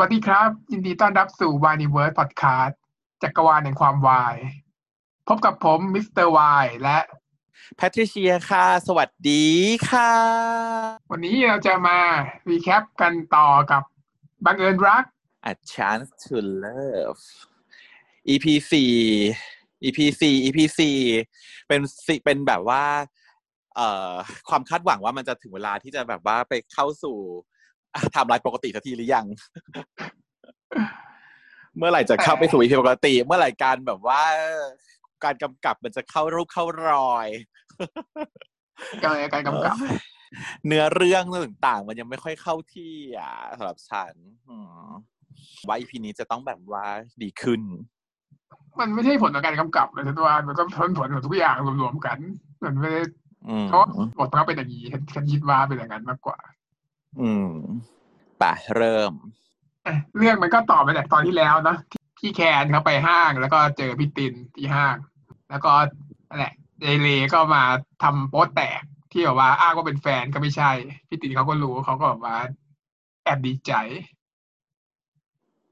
วัสดีครับ ยินดีต้อนรับสู่ w i n e w o r d Podcast จักรวาลแห่งความวาย พบกับผมมิสเตอร์วายและแพทริเชียค่ะ สวัสดีค่ะ วันนี้เราจะมา recap กันต่อกับบังเอิญรัก A Chance to Love EP สี่ EP สี่ EP สี่เป็นสิเป็นแบบว่า เอ่อความคาดหวังว่ามันจะถึงเวลาที่จะแบบว่าไปเข้าสู่ ไทม์ไลน์ปกติสักทีหรือยัง เมื่อไหร่จะเข้าไปสู่ EP ปกติ เมื่อไหร่การแบบว่า การกำกับมันจะเข้ารูปเข้ารอยการการกำกับ เนื้อเรื่องต่างๆ มันยังไม่ค่อยเข้าที่อะสำหรับฉันอืมว่า EP นี้จะต้องแบบว่าดีขึ้น มันไม่ใช่ผลของการกำกับเลยฉันว่ามันก็ผลผลของทุกอย่างรวมๆกัน มันไม่ได้อืมเพราะบทมันก็เป็นอย่างนี้ฉันฉันคิดว่าเป็นอย่างนั้นมากกว่า อืมไป่ะเริ่มอะเรื่องมันก็ต่อมาจากตอนที่แล้วเนอะที่พี่แคนเขาไปห้างแล้วก็เจอพี่ตินที่ห้าง แล้วก็นั่นแหละเจเลก็มาทำโป๊แตกที่แบบว่าอ้างว่าเป็นแฟนก็ไม่ใช่ พี่ตินเขาก็รู้เขาก็แบบว่าแอบดีใจ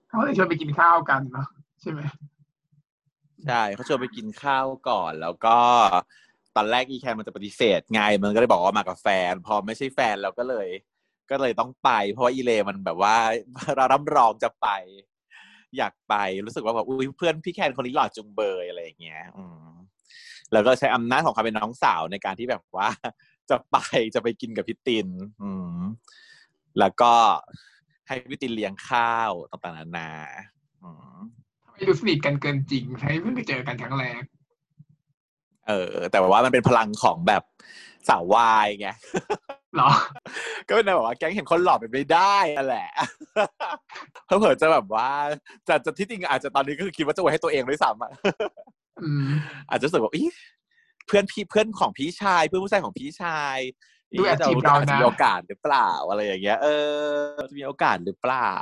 เขาเลยชวนไปกินข้าวกันเนาะใช่ไหมใช่เขาชวนไปกินข้าวก่อน แล้วก็ตอนแรกอีแคนมันจะปฏิเสธไงมันก็เลยบอกว่ามากับแฟน พอไม่ใช่แฟนเราก็เลย ก็เลยต้องไป เพราะว่าอีเลมันแบบว่าเราร่ำรองจะไป อยากไปรู้สึกว่าแบบอุ้ยเพื่อนพี่แคนคนนี้หล่อจุงเบยอะไรอย่างเงี้ย อืมแล้วก็ใช้อำนาจของความเป็นน้องสาวในการที่แบบว่า จะไปจะไปกินกับพี่ติน อืมแล้วก็ให้พี่ตินเลี้ยงข้าวต่างๆนานาอืมไม่ดูสนิทกันเกินจริงใช้เพิ่งไปเจอกันครั้งแรก เออ แต่ว่ามันเป็นพลังของแบบสาววายไงเหรอ ก็เป็นแบบว่าแก๊งเห็นคนหล่อเป็นไม่ได้นั่นแหละเพื่อๆจะแบบว่าจะจะที่จริงอาจจะตอนนี้ก็คือคิดว่าจะไว้ให้ตัวเองด้วยซ้ำอะอืมอาจจะรู้สึกว่าอีเพื่อนพี่เพื่อนของพี่ชาย เพื่อนผู้ชายของพี่ชายดูแอบจีบเราเราอาจจะนะมีโอกาสหรือเปล่าอะไรอย่างเงี้ย เออจะมีโอกาสหรือเปล่า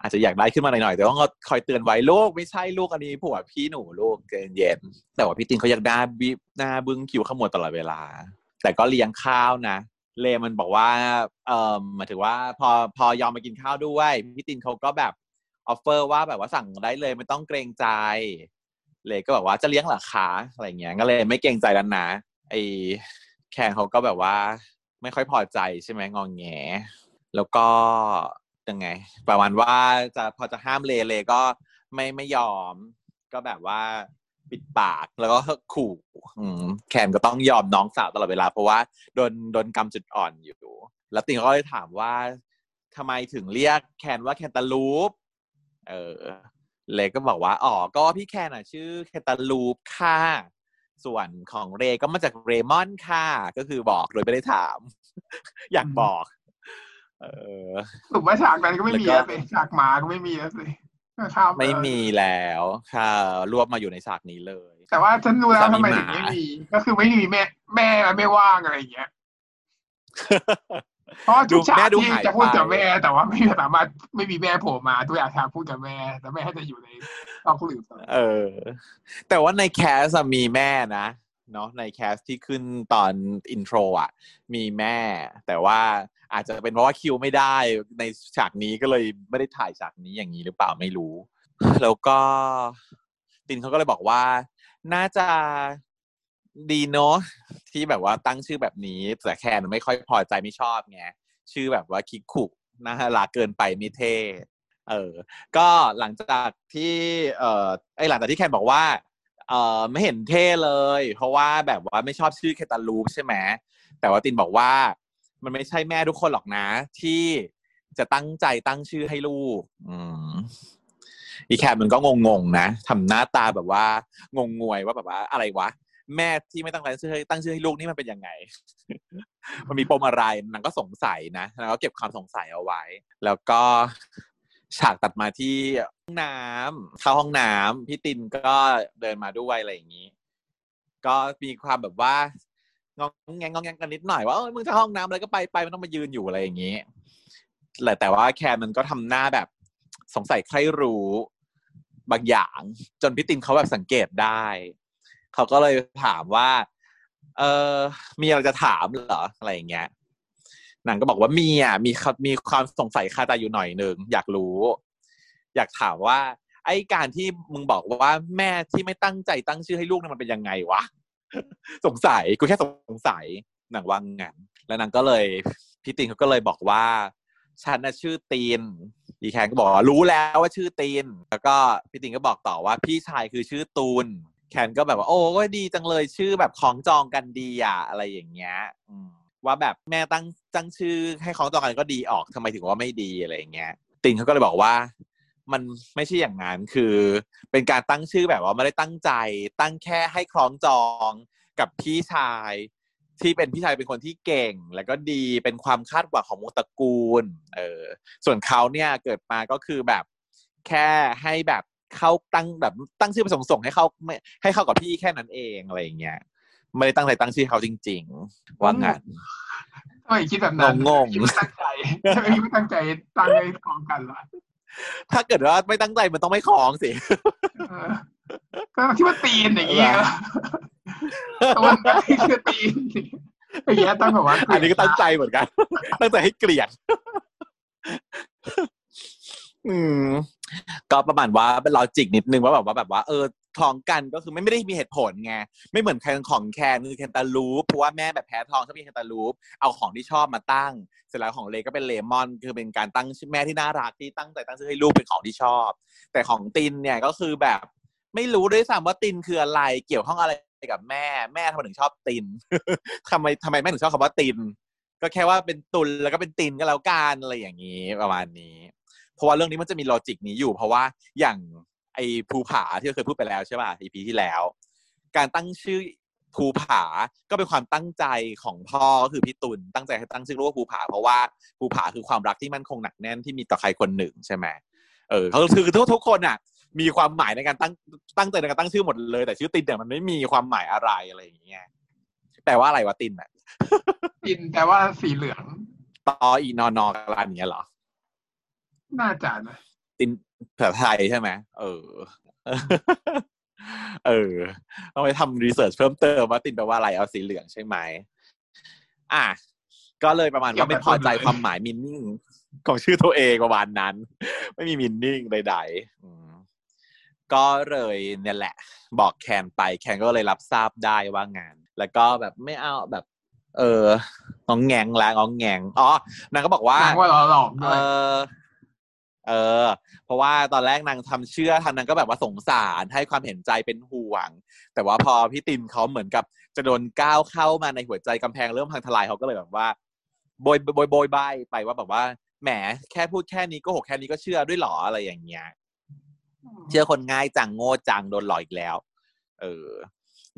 อาจจะอยากได้ขึ้นมาหน่อยๆแต่ว่าก็คอยเตือนไว้ลูกไม่ใช่ลูกอันนี้ผัวพี่หนูลูกใจเย็นๆแต่ว่าพี่ตินเขาอยากได้บีบหน้าบึ้งคิ้วขมวดตลอดเวลา แต่ก็เลี้ยงข้าวนะ เลมันบอกว่าเออหมายถึงว่าพอพอยอมมากินข้าวด้วยพี่ตินเขาก็แบบ offer ว่าแบบว่าสั่งได้เลยไม่ต้องเกรงใจ เลก็แบบว่าจะเลี้ยงเหรอคะอะไรเงี้ยก็เลยไม่เกรงใจแล้วนะไอแคนเขาก็แบบว่า ไม่ค่อยพอใจใช่ไหมงองแงแล้วก็ยังไง ประมาณว่าจะพอจะห้ามเลเลก็ไม่ไม่ยอม ก็แบบว่า ปิดปากแล้วก็ขู่อืมแคนก็ต้องยอมน้องสาวตลอดเวลา เพราะว่าโดนโดนกำจุดอ่อนอยู่ แล้วติงก็เลยถามว่าทำไมถึงเรียกแคนว่าแคนตาลูป เออ เลก็บอกว่าอ๋อก็พี่แคนอะ ชื่อแคนตาลูปค่ะ ส่วนของเรก็มาจากเรมอนค่ะ ก็คือบอกโดยไม่ได้ถาม อยากบอก เออถูกว่าฉากนั้นก็ไม่มีแล้แล้ววก็สิฉากหมาก็ไม่มีแล้วสิ ก็ข้ามปไม่มีแล้วค่ะรวบมาอยู่ในฉากนี้เลย แต่ว่าฉันรู้แล้วสามีทำไมหมาถึงไม่มีก็คือไม่มีแม่แม่ไม่ว่างอะไรอย่างเงี้ยเพราะว่าทุกฉากแม่ดูที่หายจะพูดกับไปแม่แต่ว่าไม่สามารถไม่มีแม่โผล่มาทุกอย่างฉากพูดกับแม่แต่แม่จะอยู่ในห้องคนอื่นตลอดเออ แต่ว่าใน cast อะมีแม่นะเนาะใน cast ที่ขึ้นตอน intro อะ มีแม่ แต่ว่า อาจจะเป็นเพราะว่าคิวไม่ได้ในฉากนี้ก็เลยไม่ได้ถ่ายฉากนี้อย่างนี้หรือเปล่าไม่รู้ แล้วก็ตินเขาก็เลยบอกว่า น่าจะดีเนาะที่แบบว่าตั้งชื่อแบบนี้ แต่แคนไม่ค่อยพอใจไม่ชอบไงชื่อแบบว่าคิกคุน่ารักเกินไปไม่เท่เออ ก็หลังจากที่เออไอหลังจากที่แคนบอกว่าเออไม่เห็นเท่เลย เพราะว่าแบบว่าไม่ชอบชื่อแคตาลูปใช่ไหมแต่ว่าตินบอกว่า มันไม่ใช่แม่ทุกคนหรอกนะ ที่จะตั้งใจตั้งชื่อให้ลูก อืมอีแคทมันก็งงๆนะทำหน้าตาแบบว่างงงวยว่าแบบว่าอะไรวะ แม่ที่ไม่ตั้งใจชื่อตั้งชื่อให้ลูกนี่มันเป็นยังไง มันมีปมอะไรนางก็สงสัยนะแล้วก็เก็บความสงสัยเอาไว้ แล้วก็ฉากตัดมาที่ห้องน้ำเข้าห้องน้ำพี่ตินก็เดินมาด้วยอะไรอย่างนี้ ก็มีความแบบว่า งองแงงงองแงงกันนิดหน่อยว่าเออมึงจะห้องน้ำอะไรก็ไปไปไม่ต้องมายืนอยู่อะไรอย่างนี้แต่แต่ว่าแคนมันก็ทำหน้าแบบสงสัยใครรู้บางอย่าง จนพี่ตินเขาแบบสังเกตได้ เขาก็เลยถามว่า เออมีอะไรจะถามเหรออะไรอย่างเงี้ยนางก็บอกว่ามีอะมีครับมีความสงสัยคาใจอยู่หน่อยหนึ่งอยากรู้ อยากถามว่า ไอ้การที่มึงบอกว่าแม่ที่ไม่ตั้งใจตั้งชื่อให้ลูกนี่ยมันเป็นยังไงวะ สงสัยกูแค่สงสัยนางว่างงานแล้วนางก็เลยพี่ตินเขาก็เลยบอกว่าฉันน่ะชื่อตีนอีแคนก็บอกว่ารู้แล้วว่าชื่อตีน แล้วก็พี่ตินก็บอกต่อว่าพี่ชายคือชื่อตูน แคนก็แบบว่า โอ้ก็ดีจังเลยชื่อแบบของจองกันดีอะอะไรอย่างเงี้ยว่าแบบแม่ตั้งตั้งชื่อให้ของจองกันก็ดีออกทำไมถึงว่าไม่ดีอะไรอย่างเงี้ยตินเขาก็เลยบอกว่า มันไม่ใช่อย่างนั้นคือ เป็นการตั้งชื่อแบบว่าไม่ได้ตั้งใจ ตั้งแค่ให้คล้องจองกับพี่ชาย ที่เป็นพี่ชายเป็นคนที่เก่ง แล้วก็ดีเป็นความคาดหวังของวงตระกูล เออ ส่วนเขาเนี่ยเกิดมาก็คือแบบแค่ให้แบบเข้าตั้งแบบตั้งชื่อไปส่งส่งๆให้เขาไม่ให้เข้ากับพี่แค่นั้นเองอะไรอย่างเงี้ยไม่ได้ตั้งใจตั้งชื่อเขาจริง ๆ ว่างั้นทำไมคิดแบบนั้นงงๆคิดไม่ตั้งใจทำไมไม่ตั้งใจตั้งให้กองกันล่ะ ถ้าเกิดว่าไม่ตั้งใจมันต้องไม่คล้องสิเออก็คิดว่าตีนอย่างเงี้ยตัวนั้นคือตีนไอ้แย่ตั้งแบบว่าอันนี้ก็ตั้งใจเหมือนกัน ตั้งใจให้เกลียด อืม ก็ประมาณว่าเป็นลอจิกนิดนึงว่าแบบว่าแบบว่าเออ ทองกันก็คือไม่ไม่ได้มีเหตุผลไงไม่เหมือนแคนของแคนคือแคนตาลูปเพราะว่าแม่แบบแพ้ทองชอบกินแคนตาลูปเอาของที่ชอบมาตั้ง เสร็จแล้วของเลก็เป็นเลมอน คือเป็นการตั้งแม่ที่น่ารักที่ตั้งใจตั้งชื่อให้ลูกเป็นของที่ชอบ แต่ของตินเนี่ยก็คือแบบไม่รู้ด้วยซ้ำว่าตินคืออะไรเกี่ยวข้องอะไรกับแม่แม่ทำไมถึงชอบตินทำไมทำไมแม่ถึงชอบคำว่าติน ก็แค่ว่าเป็นตุลแล้วก็เป็นตินก็แล้วกันอะไรอย่างนี้ประมาณนี้ เพราะว่าเรื่องนี้มันจะมีโลจิกนี้อยู่ เพราะว่าอย่าง ไอ้ภูผาที่เราเคยพูดไปแล้วใช่ป่ะ EP ที่แล้ว การตั้งชื่อภูผาก็เป็นความตั้งใจของพ่อก็คือพี่ตุลตั้งใจให้ตั้งชื่อลูกว่าภูผา เพราะว่าภูผาคือความรักที่มั่นคงหนักแน่นที่มีต่อใครคนหนึ่งใช่ไหมเออเขาคือทุกทุกคนอะ มีความหมายในการตั้งตั้งใจในการตั้งชื่อหมดเลย แต่ชื่อตินเนี่ยมันไม่มีความหมายอะไรอะไรอย่างเงี้ยแปลว่าอะไรวะตินอะตีนแต่ว่าสีเหลืองตออีนอนอกอะไรอย่างเงี้ยเหรอน่าจะนะติน ภาษาไทยใช่ไหมเออ เออต้องไปทำรีเสิร์ชเพิ่มเติมว่าตินแปลว่าอะไรเอาสีเหลืองใช่ไหมอะก็เลยประมาณว่าไม่พอใจความหมายมินนิ่งของชื่อตัวเองประมาณนั้น ไม่มีมินนิ่งใดๆอืมก็เลยเนี่ยแหละ บอกแคนไปแคนก็เลยรับทราบได้ว่างาน แล้วก็แบบไม่เอาแบบ เอององแงงแล้วงองแงงอ๋อนางก็บอกว่านางว่าเราหลอกเอด้วยอ เออ เพราะว่าตอนแรกนางทำเชื่อทางนางก็แบบว่าสงสารให้ความเห็นใจเป็นห่วง แต่ว่าพอพี่ติมเขาเหมือนกับจะโดนก้าวเข้ามาในหัวใจกำแพงเริ่มพังทลายเขาก็เลยแบบว่าโบยโบยโบยบายไปว่าแบบว่าแหมแค่พูดแค่นี้ก็หกแค่นี้ก็เชื่อด้วยเหรออะไรอย่างเงี้ยเชื่อคนง่ายจังโง่จังโดนหลอกอีกแล้ว เออ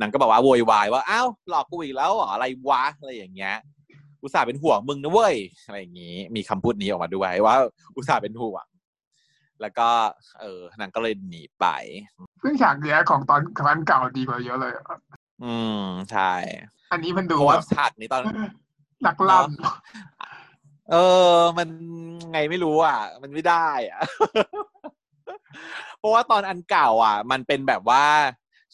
นางก็บอกว่าโวยวายว่าอ้าวหลอกกูอีกแล้วเหรออะไรวะอะไรอย่างเงี้ยอุตส่าห์เป็นห่วงมึงนะเว้ยอะไรอย่างงี้ มีคำพูดนี้ออกมาด้วยว่า อุตส่าห์เป็นห่วง แล้วก็เออนางก็เลยหนีไปซึ่งฉากเนี้ยของตอนครั้งเก่าดีกว่าเยอะเลยอะอืมใช่อันนี้มันดูเพราะแบว่าบฉากนี้ตอนหลักลั่นเออ มันไงไม่รู้อะ มันไม่ได้อะเพราะว่าตอนอันเก่า อะ มันเป็นแบบว่า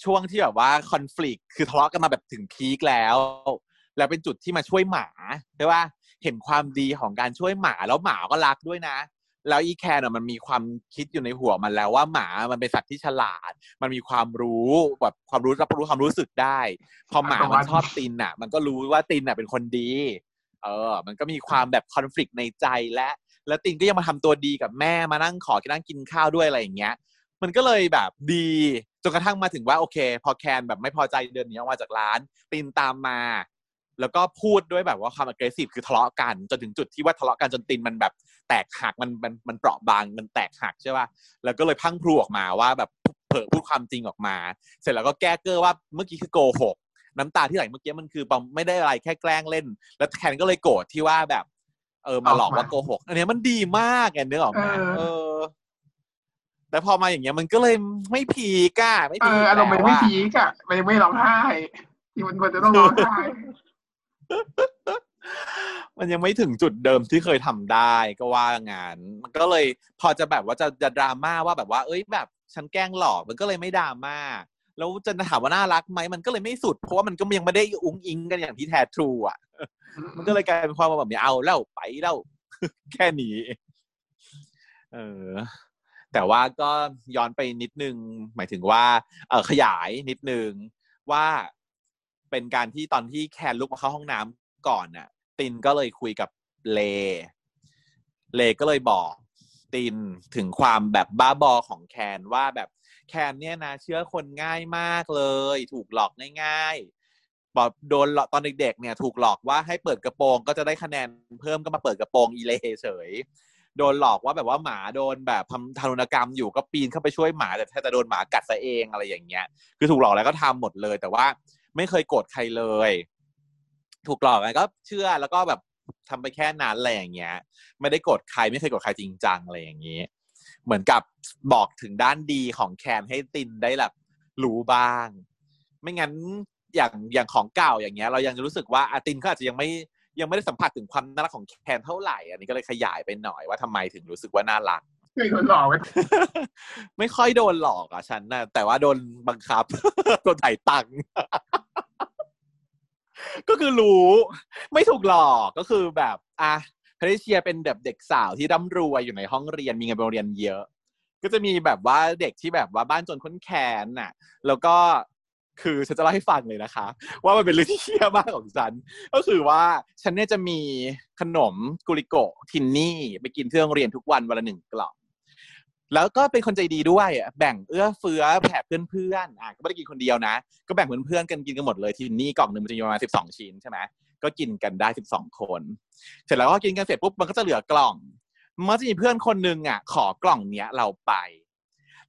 ช่วงที่แบบว่าคอน FLICT คือทะเลาะกันมาแบบถึงพีคแล้ว แล้วเป็นจุดที่มาช่วยหมาใช่ป่ะเห็นความดีของการช่วยหมาแล้วหมาก็รักด้วยนะ แล้วอีแคนอะมันมีความคิดอยู่ในหัวมันแล้วว่าหมามันเป็นสัตว์ที่ฉลาด มันมีความรู้แบบความรู้รับรู้ความรู้สึกได้ พอหมามันชอบตินอะ มันก็รู้ว่าตินอะเป็นคนดี เออ มันก็มีความแบบคอน FLICT ในใจและ แล้วตินก็ยังมาทำตัวดีกับแม่มานั่งขอนั่งกินข้าวด้วยอะไรอย่างเงี้ย มันก็เลยแบบดีจนกระทั่งมาถึงว่าโอเค พอแคนแบบไม่พอใจเดินหนีออกมาจากร้าน ตินตามมา แล้วก็พูดด้วยแบบว่าความ aggressive คือทะเลาะกัน จนถึงจุดที่ว่าทะเลาะกันจนตินมันแบบแตกหักมันมันมันเปราะบางมันแตกหักใช่ป่ะแล้วก็เลยพรังพรูออกมาว่าแบบเผลอพูดความจริงออกมา เสร็จแล้วก็แก้เกอร์ว่าเมื่อกี้คือโกหกน้ำตาที่ไหลเมื่อกี้มันคือปอมไม่ได้อะไรแค่แกล้งเล่น แล้วแคนก็เลยโกรธที่ว่าแบบ เออมาหลอกว่าโกหก อันเนี้ยมันดีมากไงเนื้อออกมาเออ แต่พอมาอย่างเงี้ยมันก็เลยไม่พีกอะไม่เอพีออารมณ์มันไม่พีกอะมันยังไม่ร้องไห้ที่มันควรจะต้องร้องไห้ มันยังไม่ถึงจุดเดิมที่เคยทำได้ก็ว่างาน มันก็เลยพอจะแบบว่าจะจะดราม่าว่าแบบว่า เอ้ยแบบฉันแกล้งหลอกมันก็เลยไม่ดราม่าแล้วจะถามว่าน่ารักไหมมันก็เลยไม่สุด เพราะว่ามันก็ยังไม่ได้อุ้งอิงกันอย่างที่แท้ทรูอะ มันก็เลยกลายเป็นความแบบนี้เอาแล้วไปแล้วแค่นี้เออแต่ว่าก็ย้อนไปนิดนึง หมายถึงว่า เออขยายนิดนึงว่า เป็นการที่ตอนที่แคนลุกมาเข้าห้องน้ำก่อนน่ะ ตินก็เลยคุยกับเลเลก็เลยบอกตินถึงความแบบบ้าบอของแคนว่าแบบแคนเนี่ยนะเชื่อคนง่ายมากเลย ถูกหลอกง่ายๆบอกโดนหลอกตอนเด็กๆเนี่ย ถูกหลอกว่าให้เปิดกระโปรง ก็จะได้คะแนนเพิ่มก็มาเปิดกระโปรงอีเลเฉยโดนหลอกว่าแบบว่าหมาโดนแบบทำทารุณกรรมอยู่ก็ปีนเข้าไปช่วยหมาแต่แท้จะโดนหมากัดซะเองอะไรอย่างเงี้ย คือถูกหลอกแล้วก็ทำหมดเลย แต่ว่า ไม่เคยโกรธใครเลย ถูกหลอกไงก็เชื่อแล้วก็แบบทำไปแค่นั้นอะไรอย่างเงี้ย ไม่ได้โกรธใครไม่เคยโกรธใครจริงจังอะไรอย่างงี้ เหมือนกับบอกถึงด้านดีของแคนให้ตินได้แบบรู้บ้าง ไม่งั้นอย่างอย่างของเก่าอย่างเงี้ย เรายังรู้สึกว่าอาตินก็อาจจะยังไม่ยังไม่ได้สัมผัสถึงความน่ารักของแคนเท่าไหร่ อันนี้ก็เลยขยายไปหน่อยว่าทำไมถึงรู้สึกว่าน่ารัก เคยโดนหลอกไว้ไม่ค่อยโดนหลอกอะฉันนะแต่ว่าโดนบังคับโดนถ่ายตังค์ก็คือรู้ไม่ถูกหลอกก็คือแบบอะพริเชียเป็นแบบเด็กสาวที่ร่ำรวยอยู่ในห้องเรียนมีเงินไปโรงเรียนเยอะ ก็จะมีแบบว่าเด็กที่แบบว่าบ้านจนค้นแค้นน่ะ แล้วก็คือฉันจะเล่าให้ฟังเลยนะคะ ว่ามันเป็นเรื่องที่เชี่ยมากของฉัน ก็คือว่าฉันเนี่ยจะมีขนมกุลิโกทินนี่ ไปกินที่โรงเรียนทุกวันวันละหนึ่งกล่อง แล้วก็เป็นคนใจดีด้วยแบ่งเอื้อเฟื้อแผ่เพื่อนๆอะก็ไม่ได้กินคนเดียวนะ ก็แบ่งเพื่อนๆกันกินกันหมดเลยทินนี่กล่องหนึ่งมันจะมีประมาณสิบสองชิ้นใช่ไหมก็กินกันได้สิบสองคน เสร็จแล้วก็กินกันเสร็จปุ๊บมันก็จะเหลือกล่องมันจะมีเพื่อนคนหนึ่งอะ ขอกล่องเนี้ยเราไป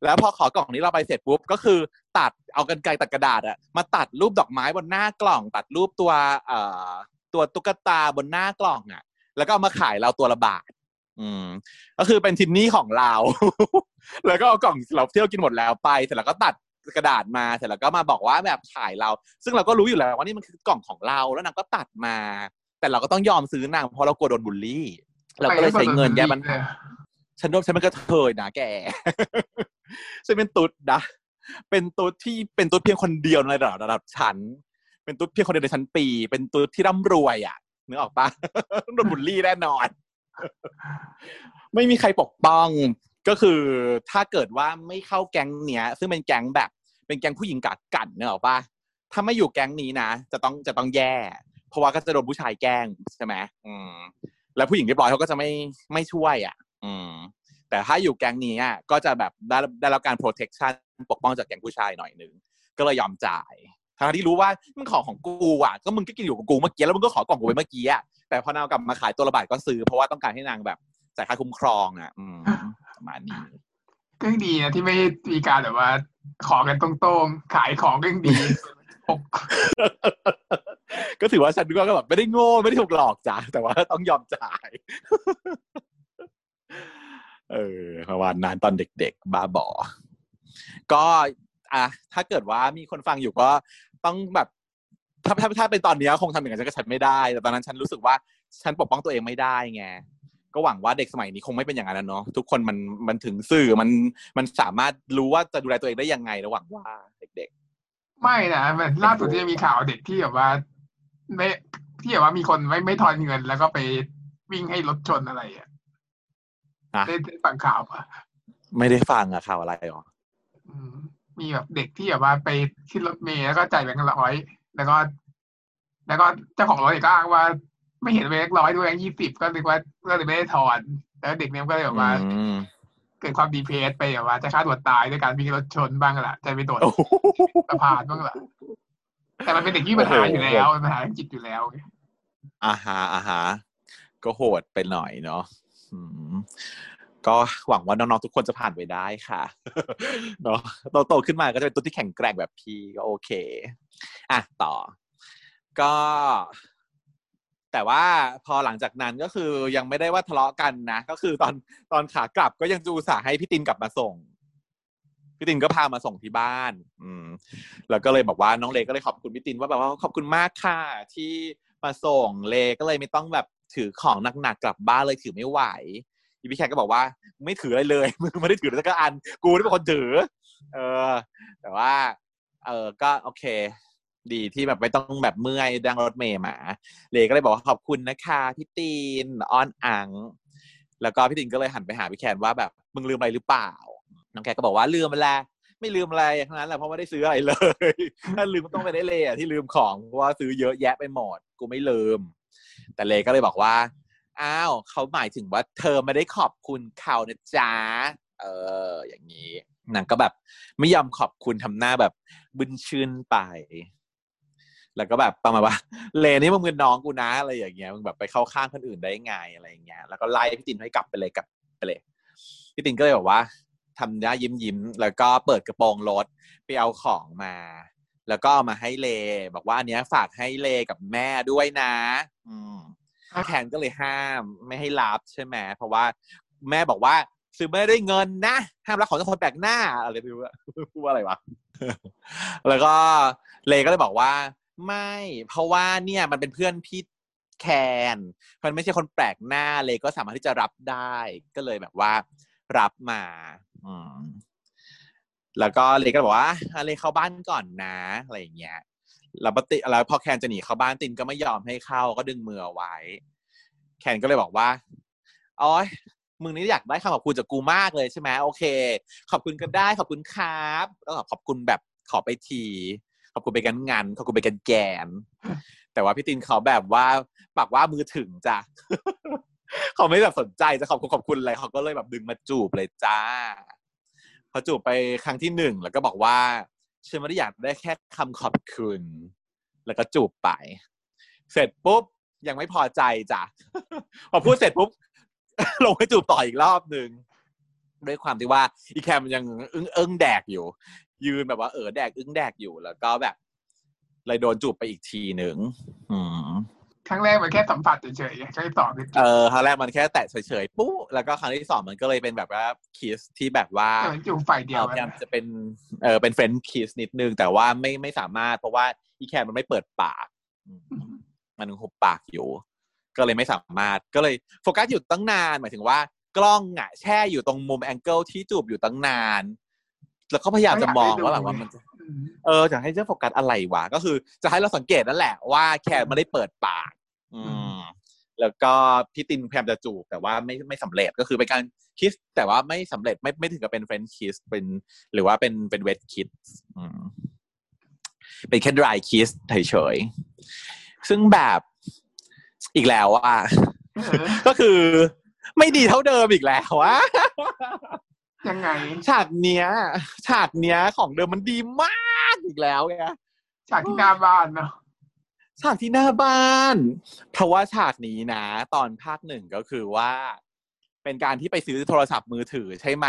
แล้วพอขอกล่องนี้เราไปเสร็จปุ๊บก็คือ ตัดเอากันไกรตัดกระดาษอะมาตัดรูปดอกไม้บนหน้ากล่อง ตัดรูปตัวเอ่อตัวตุ๊กตาบนหน้ากล่องอะ แล้วก็เอามาขายเราตัวละบาท อืม ก็คือเป็นทินนี่ของเรา แล้วก็เอากล่องเราเที่ยวกินหมดแล้วไปเสร็จแล้วก็ตัดกระดาษมาเสร็จแล้วก็มาบอกว่าแบบขายเรา ซึ่งเราก็รู้อยู่แล้วว่านี่มันคือกล่องของเราแล้วนางก็ตัดมา แต่เราก็ต้องยอมซื้อนางเพราะเรากลัวโดนบูลลี่ เราก็เลยใช้เงินแก้ปัญหาฉันว่าฉันเป็นกระเทยนะแกฉันเป็นตุ๊ดนะเป็นตุ๊ดที่เป็นตุ๊ดเพียงคนเดียวในระดับระดับฉันเป็นตุ๊ดเพียงคนเดียวในชั้นปี เป็นตุ๊ดที่ร่ำรวยอะนึกออกปะโดนบูลลี่แน่นอน ไม่มีใครปกป้องก็คือถ้าเกิดว่าไม่เข้าแก๊งเนี้ย ซึ่งเป็นแก๊งแบบ เป็นแก๊งผู้หญิงกักกันเนออกปะถ้าไม่อยู่แก๊งนี้นะจะต้องจะต้องแย่ เพราะว่าก็จะโดนผู้ชายแกล้งใช่ไหมอืม แล้วผู้หญิงเรียบร้อยเขาก็จะไม่ไม่ช่วย อะ อืม แต่ถ้าอยู่แก๊งนี้อะก็จะแบบได้ได้รับการ protection ปกป้องจากแก๊งผู้ชายหน่อยนึงก็เลยยอมจ่าย ทั้งที่รู้ว่ามันของของกูอะก็มึงก็กินอยู่กับกูเมื่อกี้แล้วมึงก็ขอกล่องกูไปเมื่อกี้อะแต่พอนางกลับมาขายตัวละบาทก็ซื้อ เพราะว่าต้องการให้นางแบบจ่ายค่าคุ้มครองอะ อืมประมาณนี้ก็ยังดีนะที่ไม่มีการแบบว่า ขอกันตรงๆขายของก็ยังดีปกก็ถือว่าฉันก็แบบไม่ได้โง่ไม่ได้ถูกหลอกจ้ะแต่ว่าต้องยอมจ่าย เออประมาณนั้นตอนเด็กๆ บ้าบอ ก็อะถ้าเกิดว่ามีคนฟังอยู่ก็ ต้องแบบถ้าถ้าถ้าเป็นตอนเนี้ยคงทำอย่างนั้นกับฉันไม่ได้ แต่ตอนนั้นฉันรู้สึกว่าฉันปกป้องตัวเองไม่ได้ไงก็หวังว่าเด็กสมัยนี้คงไม่เป็นอย่างนั้นแล้วเนาะทุกคนมันมันถึงสื่อมันมันสามารถรู้ว่าจะดูแลตัวเองได้ยังไงระหวังว่าเด็กไม่นะแบบล่าสุดที่จะมีข่าวเด็กที่แบบว่าไม่ที่แบบว่ามีคนไม่ไม่ทอนเงิน แล้วก็ไปวิ่งให้รถชนอะไรอะๆนะได้ได้ฟังข่าวปะไม่ได้ฟังอะข่าวอะไรหรออื มมีแบบเด็กที่แบบว่าไปขึ้นรถเมล์แล้วก็จ่ายแบงค์ร้อยแล้วก็ แล้วก็เจ้าของรถก็อ้างว่า ไม่เห็นแบงค์ร้อยด้วยแบงค์ยี่สิบก็เลยว่าก็เลยไม่ได้ถอนแล้วเด็กเนี่ยก็เลยแบบว่าอืมเกิดความดีเพสไปแบบว่าจะฆ่าตัวตายด้วยการวิ่งรถชนบ้างล่ะจะไปโดดโอ้โหสะพานบ้างล่ะแต่มันเป็นเด็กที่มีปัญหาอยู่แล้วมีปัญหาทางจิตอยู่แล้วไงอาฮะอาฮะก็โหดไปหน่อยเนาะอืม ก็หวังว่าน้องๆทุกคนจะผ่านไปได้ค่ะเนาะโตโตขึ้นมาก็จะเป็นตัวที่แข็งแกร่งแบบพี่ก็โอเคอะต่อ ก็ แต่ว่าพอหลังจากนั้นก็คือยังไม่ได้ว่าทะเลาะกันนะ ก็คือตอนตอนขากลับก็ยังจูสาให้พี่ตินกลับมาส่งพี่ตินก็พามาส่งที่บ้าน อืม แล้วก็เลยบอกว่าน้องเลก็เลยขอบคุณพี่ตินว่าแบบว่าขอบคุณมากค่ะที่มาส่งเลก็เลยไม่ต้องแบบถือของหนักๆกลับบ้านเลยถือไม่ไหว อีพี่แขกก็บอกว่าไม่ถืออะไรเลยมึงไม่ได้ถือเลยสักอัน กูที่เป็นคนถือ เออ แต่ว่า เออก็โอเค ดีที่แบบไม่ต้องแบบเมื่อยดังรถเมย์มาเลก็เลยบอกว่าขอบคุณนะคะพี่ตีนอ้อนอัง แล้วก็พี่ตินก็เลยหันไปหาพี่แคนว่าแบบมึงลืมอะไรหรือเปล่า น้องแคทก็บอกว่าลืมไปแล้วไม่ลืมอะไรทั้งนั้นแหละเพราะไม่ได้ซื้ออะไรเลย ถ้าลืมต้องไปได้เลยอะที่ลืมของเพราะว่าซื้อเยอะแยะไปหมดกูไม่ลืม แต่เลก็เลยบอกว่า อ้าวเขาหมายถึงว่าเธอไม่ได้ขอบคุณเขานะจ๊ะเออ อย่างนี้นางก็แบบ ไม่ยอมขอบคุณทำหน้าแบบบึนชื่นไป แล้วก็แบบประมาณว่าเลนี่มึงเป็นน้องกูนะอะไรอย่างเงี้ยมึงแบบไปเข้าข้างคนอื่นได้ไงอะไรอย่างเงี้ยแล้วก็ไล่พี่ตินให้กลับไปเลยกลับไปเลยพี่ตินก็เลยบอกว่าทำหน้ายิ้มยิ้มๆแล้วก็เปิดกระโปรงรถไปเอาของมา แล้วก็เอามาให้เล บอกว่าอันเนี้ยฝากให้เลกับแม่ด้วยนะ อืม แคนก็เลยห้ามไม่ให้รับใช่ไหมเพราะว่าแม่บอกว่าซื้อไม่ได้เงินนะห้ามรับของจากคนแปลกหน้าอะไรไม่รู้พูดว่าอะไรวะแล้วก็เลก็เลยบอกว่า ไม่ เพราะว่าเนี่ยมันเป็นเพื่อนพี่แคนมันไม่ใช่คนแปลกหน้าเลก็สามารถที่จะรับได้ก็เลยแบบว่า รับมาอืมแล้วก็เลก็บอกว่าเลเข้าบ้านก่อนนะอะไรอย่างเงี้ย แล้วปติแล้วพอแคนจะหนีเข้าบ้านตินก็ไม่ยอมให้เข้าก็ดึงมือไว้ แคนก็เลยบอกว่าอ๋อมึงนี่อยากได้คำขอบคุณจากกูมากเลยใช่ไหมโอเค ขอบคุณก็ได้ขอบคุณครับแล้วขอบคุณแบบขอไปทีขอบคุณไปกันงานขอบคุณไปกันแกน แต่ว่าพี่ตินเขาแบบว่าปากว่ามือถึงจ้ะเขาไม่แบบสนใจจะขอบคุณขอบคุณอะไรเขาก็เลยแบบดึงมาจูบเลยจ้าพอจูบไปครั้งที่หนึ่งแล้วก็บอกว่า ฉันไม่ได้อยากได้แค่คำขอบคุณ แล้วก็จูบไป เสร็จปุ๊บยังไม่พอใจจ้ะพอพูดเสร็จปุ๊บลงไปจูบต่ออีกรอบหนึ่งด้วยความที่ว่าอีแคนมันยังอึ้งเอิ้งแดกอยู่ ยืนแบบว่าเออแดกอึ้งแดกอยู่แล้วก็แบบเลยโดนจูบไปอีกทีหนึ่งอืม ครั้งแรกมันแค่สัมผัสเฉยๆครั้งที่สองคือเออครั้งแรกมันแค่แตะเฉยๆปุ๊บแล้วก็ครั้งที่สองมันก็เลยเป็นแบบว่า kiss ที่แบบว่าเหมือนจูบฝ่ายเดียวเออพยายามจะเป็นเออเป็น French kiss นิดนึงแต่ว่าไม่ไม่สามารถ เพราะว่าอีแคนมันไม่เปิดปากอืมมันหุบปากอยู่ ก็เลยไม่สามารถก็เลยโฟกัสอยู่ตั้งนานหมายถึงว่ากล้องอะแช่อยู่ตรงมุม angle ที่จูบอยู่ตั้งนานแล้วก็พยายามจะมองว่าแบบว่ามันจะอืมเออจะให้เจ้าโฟกัสอะไรวะก็คือจะให้เราสังเกตนั่นแหละว่าแคนไม่ได้เปิดปาก อืมแล้วก็พี่ตินพยายามจะจูบแต่ว่าไม่ไม่สำเร็จก็คือเป็นการ kiss แต่ว่าไม่สำเร็จไม่ไม่ถึงกับเป็น French kiss เป็น หรือว่าเป็นเป็น wet kiss เป็นแค่ dry kiss เฉยๆซึ่งแบบอีกแล้วอะเออก็คือไม่ดีเท่าเดิมอีกแล้วอะยังไง ฉากเนี้ย ฉากเนี้ยของเดิมมันดีมากอีกแล้วไงฉากที่หน้าบ้านเนาะ ฉากที่หน้าบ้าน เพราะว่าฉากนี้นะ ตอนภาคหนึ่งก็คือว่า เป็นการที่ไปซื้อโทรศัพท์มือถือใช่ไหม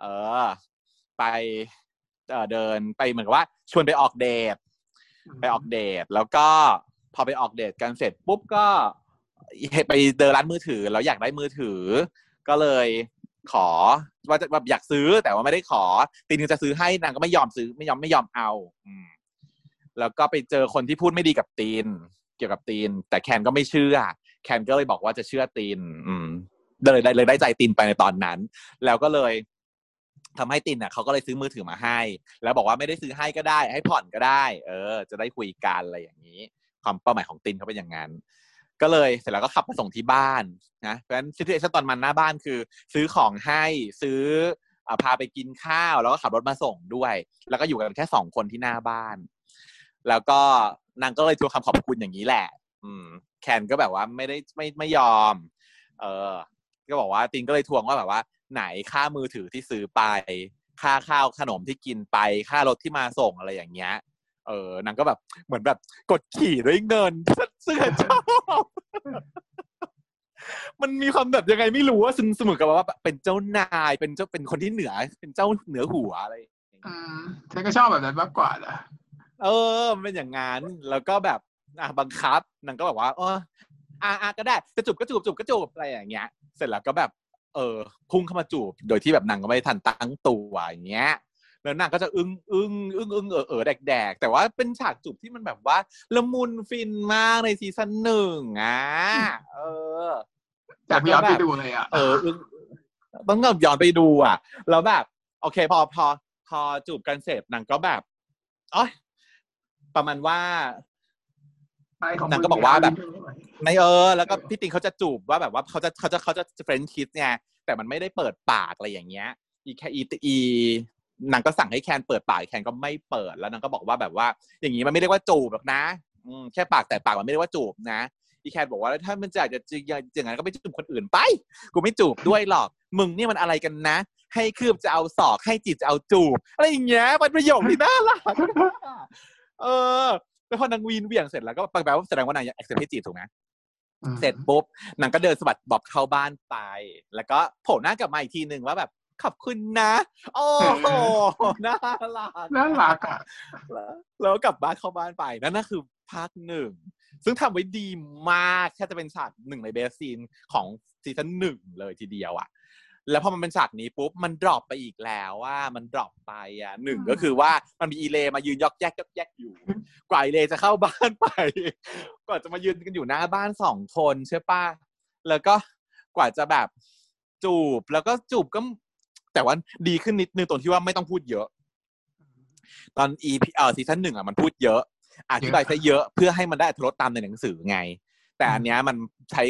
เออ ไปเอ่อเดินไปเหมือนกับว่า ชวนไปออกเดทไปออกเดทแล้วก็พอไปออกเดทกันเสร็จปุ๊บก็ไปเดินร้านมือถือแล้วอยากได้มือถือ ก็เลยขอว่าจะแบบอยากซื้อแต่ว่าไม่ได้ขอตีนึงจะซื้อให้นางก็ไม่ยอมซื้อไม่ยอมไม่ยอมเอา อืม แล้วก็ไปเจอคนที่พูดไม่ดีกับตีน เกี่ยวกับตีน แต่แคนก็ไม่เชื่อ แคนก็เลยบอกว่าจะเชื่อตีน อืมเลยเลยเลยได้ใจตีนไปในตอนนั้น แล้วก็เลยทำให้ตินอะเขาก็เลยซื้อมือถือมาให้ แล้วบอกว่าไม่ได้ซื้อให้ก็ได้ ให้ผ่อนก็ได้ เออ จะได้คุยกันอะไรอย่างนี้ ความเป้าหมายของตินเขาเป็นอย่างนั้น ก็เลยเสร็จแล้วก็ขับมาส่งที่บ้านนะเพราะฉะนั้นซิทูเอชันตอนมันหน้าบ้านคือ ซื้อของให้ซื้ออพาไปกินข้าว แล้วก็ขับรถมาส่งด้วย แล้วก็อยู่กันแค่สองคนที่หน้าบ้าน แล้วก็นางก็เลยทวงคำขอบคุณอย่างนี้แหละ อืม แคนก็แบบว่าไม่ได้ไม่ไม่ยอม เออ ก็บอกว่าตินก็เลยทวงว่าแบบว่า ไหนค่ามือถือที่ซื้อไป ค่าข้าวขนมที่กินไป ค่ารถที่มาส่งอะไรอย่างเงี้ย เออนางก็แบบเหมือนแบบกดขี่ด้วยเงินเสื้อชอบมันมีความแบบยังไงไม่รู้ว่าซึ่งเสมอกับว่าเป็นเจ้านายเป็นเจ้าเป็นคนที่เหนือ เป็นเจ้าเหนือหัวอะไรอ่างเงี้ยอืมฉันก็ชอบแบบนั้นมากกว่านะ เออมันเป็นอย่างงั้นแล้วก็แบบอะบังคับนางก็แบบว่าเอออะอะก็ได้จะจูบก็จูบจูบก็จูบอะไรอย่างเงี้ย เสร็จแล้วก็แบบเออพุ่งเข้ามาจูบ โดยที่แบบนางก็ไม่ทันตั้งตัวอย่างเงี้ยแล้วนางก็จะอึ้งอึ้งอึ้งอึ้งเออเออแดกแดกแต่ว่าเป็นฉากจูบที่มันแบบว่าละมุนฟินมากในซีซั่นหนึ่งอะเอออยากย้อนไปดูเลยอะเอออึ้งต้องแบบย้อนไปดูอะ แล้วแบบ โอเค พอพอพอจูบกันเสร็จนางก็แบบอ๋อ ประมาณว่าไปของนางก็บอกว่าแบบในเออ แล้วก็พี่ตินเขาจะจูบว่าแบบว่าเขาจะเขาจะเขาจะ French kiss ไงแต่มันไม่ได้เปิดปากอะไรอย่างเงี้ย อีแค่อีอีนางก็สั่งให้แคนเปิดปากแคนก็ไม่เปิดแล้วนางก็บอกว่าแบบว่า อย่างนี้มันไม่เรียกว่าจูบหรอกนะอืมแค่ปากแตะปากมันไม่เรียกว่าจูบนะอีแคนบอกว่าถ้ามันจะอยากจะอย่างนั้นก็ไปจูบคนอื่นไปกูไม่จูบด้วยหรอก มึงนี่มันอะไรกันนะ ให้คืบจะเอาศอกให้จิตจะเอาจูบอะไรอย่างเงี้ยมันประโยคที่น่ารัก เออแล้วพอนางวีนเหวี่ยงเสร็จแล้วก็แปลว่าแสดงว่านางอยาก accept ให้จีบถูกไหมอืมเสร็จปุ๊บนางก็เดินสะบัดบ๊อบเข้าบ้านไป แล้วก็โผล่หน้ากลับมาอีกทีหนึ่งว่าแบบขอบคุณนะ โอ้โหน่ารักน่ารักอะแล้วแล้วก็กลับบ้านเข้าบ้านไปนั่นน่ะคือภาคหนึ่งซึ่งทำไว้ดีมากแค่จะเป็นฉากหนึ่งใน best scene ของซีซั่นหนึ่งเลยทีเดียวอะ แล้วพอมันเป็นฉากนี้ปุ๊บมัน drop ไปอีกแล้วว่ามัน drop ไปอะหนึ่งก็คือว่ามันมีอีเลมายืนยอกแยกยอกแยกอยู่ กว่าอีเลจะเข้าบ้านไปกว่าจะมายืนกันอยู่หน้าบ้านสองคนใช่ปะแล้วก็กว่าจะแบบจูบแล้วก็จูบก็ แต่ว่าดีขึ้นนิดนึงตรงที่ว่าไม่ต้องพูดเยอะ ตอน EP เอ่อซีซั่นหนึ่งอะมันพูดเยอะอธิบายซะเยอะเพื่อให้มันได้อรรถรสตามในหนังสือไง แต่อันเนี้ยมันใช้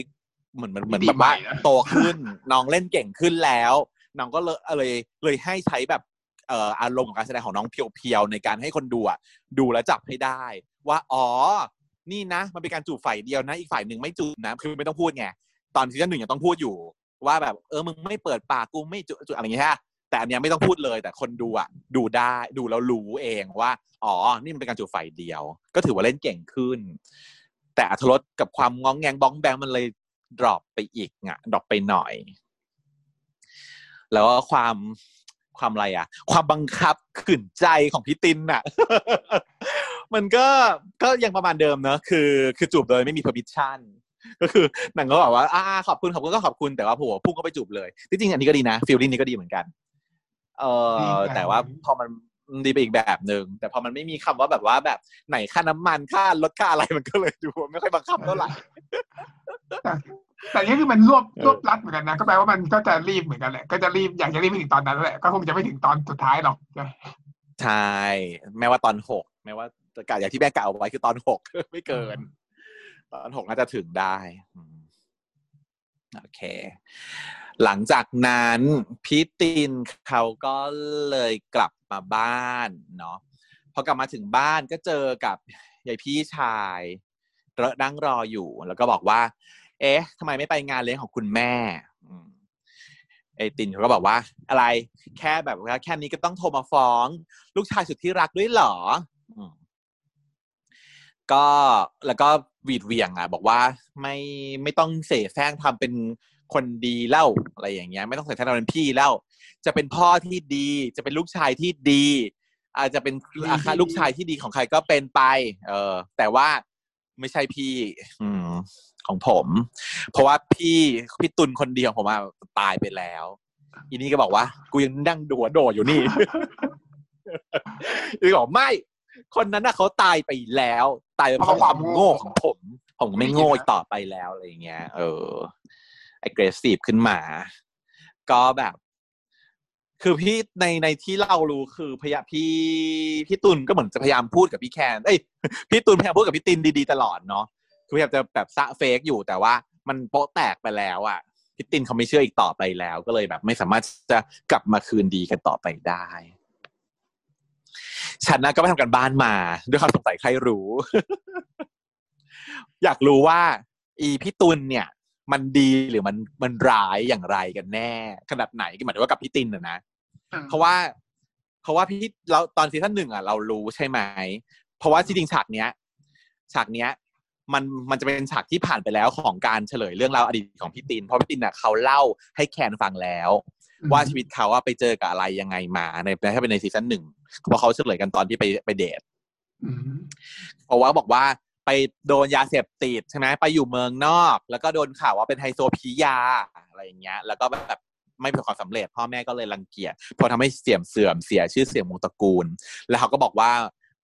เหมือนเหมือนเหมือนมิติแบบว่าใหม่นะโตขึ้น น้องเล่นเก่งขึ้นแล้ว น้องก็เลยเลยเลยให้ใช้แบบเอ่ออารมณ์ของการแสดงของน้องเพียวๆในการให้คนดูอะดูและจับให้ได้ ว่าอ๋อ นี่นะ มันเป็นการจูบฝ่ายเดียวนะ อีกฝ่ายหนึ่งไม่จูบนะคือไม่ต้องพูดไงตอนซีซั่นหนึ่งยังต้องพูดอยู่ ว่าแบบเออมึงไม่เปิดปากกูไม่จูจูอะไรอย่างเงี้ยฮะแต่อันเนี้ยไม่ต้องพูดเลย แต่คนดูอะดูได้ดูแล้วรู้เองว่า อ๋อ นี่มันเป็นการจูบฝ่ายเดียว ก็ถือว่าเล่นเก่งขึ้น แต่อรรถรสกับความง้องแงงบ้องแบงมันเลย drop ไปอีกอะ drop ไปหน่อย แล้วก็ความความอะไรอะความบังคับขืนใจของพี่ตินอะมันก็ก็ยังประมาณเดิมเนอะคือ คือจูบโดยไม่มี permission ก็คือนางก็บอกว่าอ่าขอบคุณขอบคุณก็ขอบคุณแต่ว่าผัวพุ่งก็ไปจูบเลยที่จริงอันนี้ก็ดีนะ feeling นี้ก็ดีเหมือนกัน เอดีอแบบแต่ว่าพอมันดีไปอีกแบบหนึ่งแต่พอมันไม่มีคำว่าแบบว่าแบบไหนค่าน้ำมันค่ารถค่าอะไรมันก็เลยดูไม่ค่อยบังคับเท่าไหร่ แต่แต่นี่คือมันรวบเออรวบรัดเหมือนกันนะ ก็แปลว่ามันก็จะรีบเหมือนกันแหละ ก็จะรีบอยากจะรีบไปถึงตอนนั้นแหละ ก็คงจะไม่ถึงตอนสุดท้ายหรอก ใช่ แม้ว่าตอนหก แม้ว่าจะกะอย่างที่แม่กล่าวไว้คือตอนหกไม่เกิน ตอนหกน่าจะถึงได้อืมโอเค หลังจากนั้นพี่ตินเขาก็เลยกลับมาบ้านเนาะ พอกลับมาถึงบ้านก็เจอกับยายพี่ชายนั่งรออยู่แล้วก็บอกว่า เอ๊ะทำไมไม่ไปงานเลี้ยงของคุณแม่อืมไอ้ตินเขาก็บอกว่า อะไรแค่แบบว่าแค่นี้ก็ต้องโทรมาฟ้อง ลูกชายสุดที่รักด้วยเหรออืมก็แล้วก็หวีดเหวียงอะ บอกว่าไม่ไม่ต้องเสแสร้งทำเป็นคนดีเล่าอะไรอย่างเงี้ย ไม่ต้องเสแสร้งทำเป็นพี่เล่า จะเป็นพ่อที่ดี จะเป็นลูกชายที่ดี อาจจะเป็นอาคาลูกชายที่ดีของใครก็เป็นไป เออ แต่ว่าไม่ใช่พี่ อืม ของผม เพราะว่าพี่พี่ตุลคนเดียวผมอะตายไปแล้ว อีนี่ก็บอกว่า กูยังนั่งดูหัวโดดอยู่นี่อีบอกไม่ คนนั้นน่ะเขาตายไปแล้ว ตายเพราะความโง่ของผม ผมไม่โง่ต่อไปแล้วอะไรเงี้ย เออ aggressive ขึ้นมา ก็แบบ คือพี่ในในที่เรารู้คือพยายามพี่พี่ตุลก็เหมือนจะพยายามพูดกับพี่แคน เอ้ยพี่ตุลพยายามพูดกับพี่ตินดีๆตลอดเนาะ คือพยายามจะแบบซะเฟกอยู่แต่ว่ามันโป๊ะแตกไปแล้วอะพี่ตินเขาไม่เชื่ออีกต่อไปแล้ว ก็เลยแบบไม่สามารถจะกลับมาคืนดีกันต่อไปได้ ฉันนะก็ไปทำกันบ้านมา ด้วยความสงสัยใครรู้ อยากรู้ว่า อีพี่ตุลเนี่ย มันดีหรือมันมันร้ายอย่างไรกันแน่ ขนาดไหนก็หมายถึงว่ากับพี่ตินนะนะเพราะว่าเพราะว่าพี่เราตอนซีซั่นหนึ่งอะ เรารู้ใช่ไหมเพราะว่าจริงๆฉากเนี้ย ฉากเนี้ย มันมันจะเป็นฉากที่ผ่านไปแล้วของการเฉลยเรื่องราวอดีตของพี่ติน เพราะพี่ตินอะเขาเล่าให้แคนฟังแล้ว ว่าชีวิตเขาว่าไปเจอกับอะไรยังไงมาในถ้าเป็นในซีซั่นหนึ่งเพราะเขาเฉลยกันตอนที่ไปไปเดทอืมเพราะว่าบอกว่าไปโดนยาเสพติดใช่ไหมไปอยู่เมืองนอก แล้วก็โดนข่าวว่าเป็นไฮโซพียาอะไรอย่างเงี้ย แล้วก็แบบไม่ประสบความสำเร็จ พ่อแม่ก็เลยรังเกียจเพราะทำให้เสียมเสื่อมเสียชื่อเสียงวงตระกูล แล้วเขาก็บอกว่า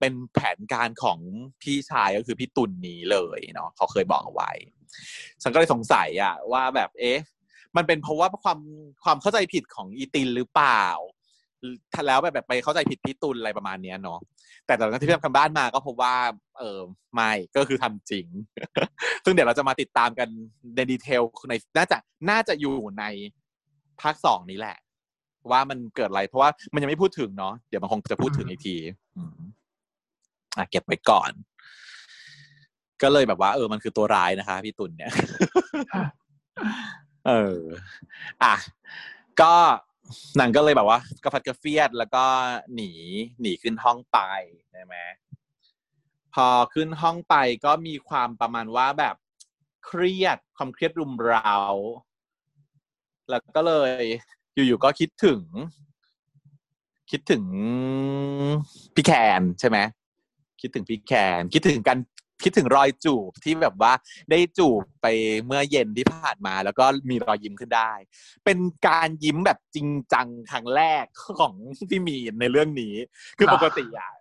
เป็นแผนการของพี่ชายก็คือพี่ตุลนนี้เลยเนาะเขาเคยบอกเอาไว้ ฉันก็เลยสงสัยอะว่าแบบเอ๊ะมันเป็นเพราะว่าความความเข้าใจผิดของอีตินหรือเปล่าถ้าแล้วแบบแบบไปเข้าใจผิดพี่ตุลอะไรประมาณเนี้ยเนาะแต่ตอนนั้นที่พี่ทำกันบ้านมาก็พบว่า เออไม่ก็คือทำจริง ซึ่งเดี๋ยวเราจะมาติดตามกันในดีเทลในน่าจะน่าจะอยู่ในภาคสองนี้แหละ ว่ามันเกิดอะไร เพราะว่ามันยังไม่พูดถึงเนาะเดี๋ยวมันคงจะพูดถึงอีกที อืมอะเก็บไว้ก่อน ก็เลยแบบว่า เออ มันคือตัวร้ายนะคะ พี่ตุลเนี่ย เออ อะ ก็นางก็เลยแบบว่ากระฟัดกระเฟียดแล้วก็หนีหนีขึ้นห้องไปใช่ไหมพอขึ้นห้องไปก็มีความประมาณว่าแบบเครียดความเครียดรุมเร้าแล้วก็เลยอยู่ๆก็คิดถึง คิดถึงพี่แคนใช่ไหม คิดถึงพี่แคนคิดถึงกันคิดถึงรอยจูบที่แบบว่าได้จูบไปเมื่อเย็นที่ผ่านมา แล้วก็มีรอยยิ้มขึ้นได้ เป็นการยิ้มแบบจริงจังครั้งแรกของพี่มีนในเรื่องนี้ คือครับปกติอะ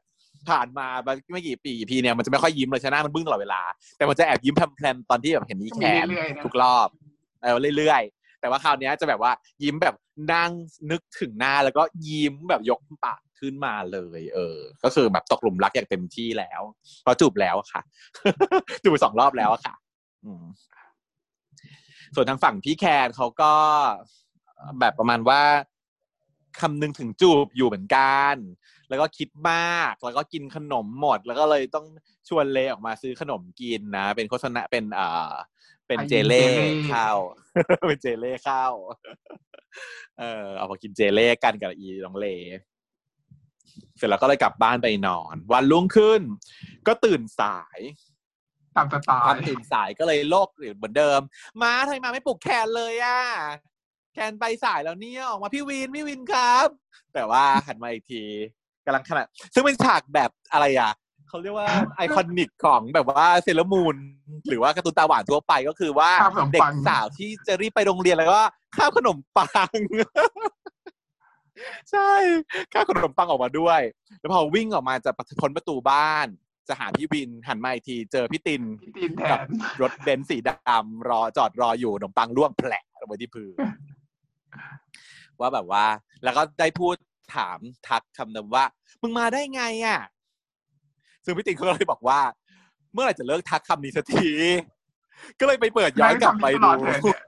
ผ่านมาไม่กี่ปีพีเนี่ยมันจะไม่ค่อยยิ้มเลยชนะมันบึ้งตลอดเวลา แต่มันจะแอบยิ้มแพลมๆตอนที่แบบเห็นนี่แขนมีเรื่อยๆนะทุกรอบเออเรื่อยๆ แต่ว่าคราวเนี้ยจะแบบว่ายิ้มแบบนั่งนึกถึงหน้าแล้วก็ยิ้มแบบยกปาก ขึ้นมาเลย เออ ก็คือแบบตกหลุมรักอย่างเต็มที่แล้วเพราะจูบแล้วอะค่ะ จูบไปสองรอบแล้วอะค่ะ อืมส่วนทางฝั่งพี่แคนเขาก็แบบประมาณว่าคำนึงถึงจูบอยู่เหมือนกัน แล้วก็คิดมาก แล้วก็กินขนมหมด แล้วก็เลยต้องชวนเลออกมาซื้อขนมกินนะ เป็นโฆษณาเป็นเอ่อเป็นเจเล่ข้าวเป็นเจเล่ข้าวเออเอามากินเจเล่กันกับอีน้องเล เสร็จแล้วก็เลยกลับบ้านไปนอน วันรุ่งขึ้น ก็ตื่นสายตามสไตความล์ตื่นสายก็เลยโลกเหมือนเดิม มาทำไมมาไม่ปลุกแคนเลยอะแคนไปสายแล้วเนี่ยออกมาพี่วินพี่วินครับ แต่ว่าหันมาอีกทีกำลังขนาด ซึ่งเป็นฉากแบบอะไรอะเขาเรียกว่าไอคอนิกของแบบว่าเซเลอร์มูนหรือว่าการ์ตูนตาหวานทั่วไปก็คือว่าข้าวขนมเด็กปังสาวที่จะรีบไปโรงเรียนแล้วก็ข้าวขนมปัง ใช่ข้าวขนมปังออกมาด้วย แล้วพอวิ่งออกมาจะพ้นประตูบ้าน จะหาพี่วินหันมาอีกทีเจอพี่ตินพี่ตีนแทกับนรถเบนซ์สีดำรอจอดรออยู่ขนมปังร่วงแผลลงไปที่พื้นว่าแบบว่า แล้วก็ได้พูดถามทักคำนึงว่า มึงมาได้ไงอะ ซึ่งพี่ตินเขาก็เลยบอกว่า เมื่อไหร่จะเลิกทักคำนี้สักที ก็เลยไปเปิดย้อนกลับไปตลดูอดเลยเนี่ย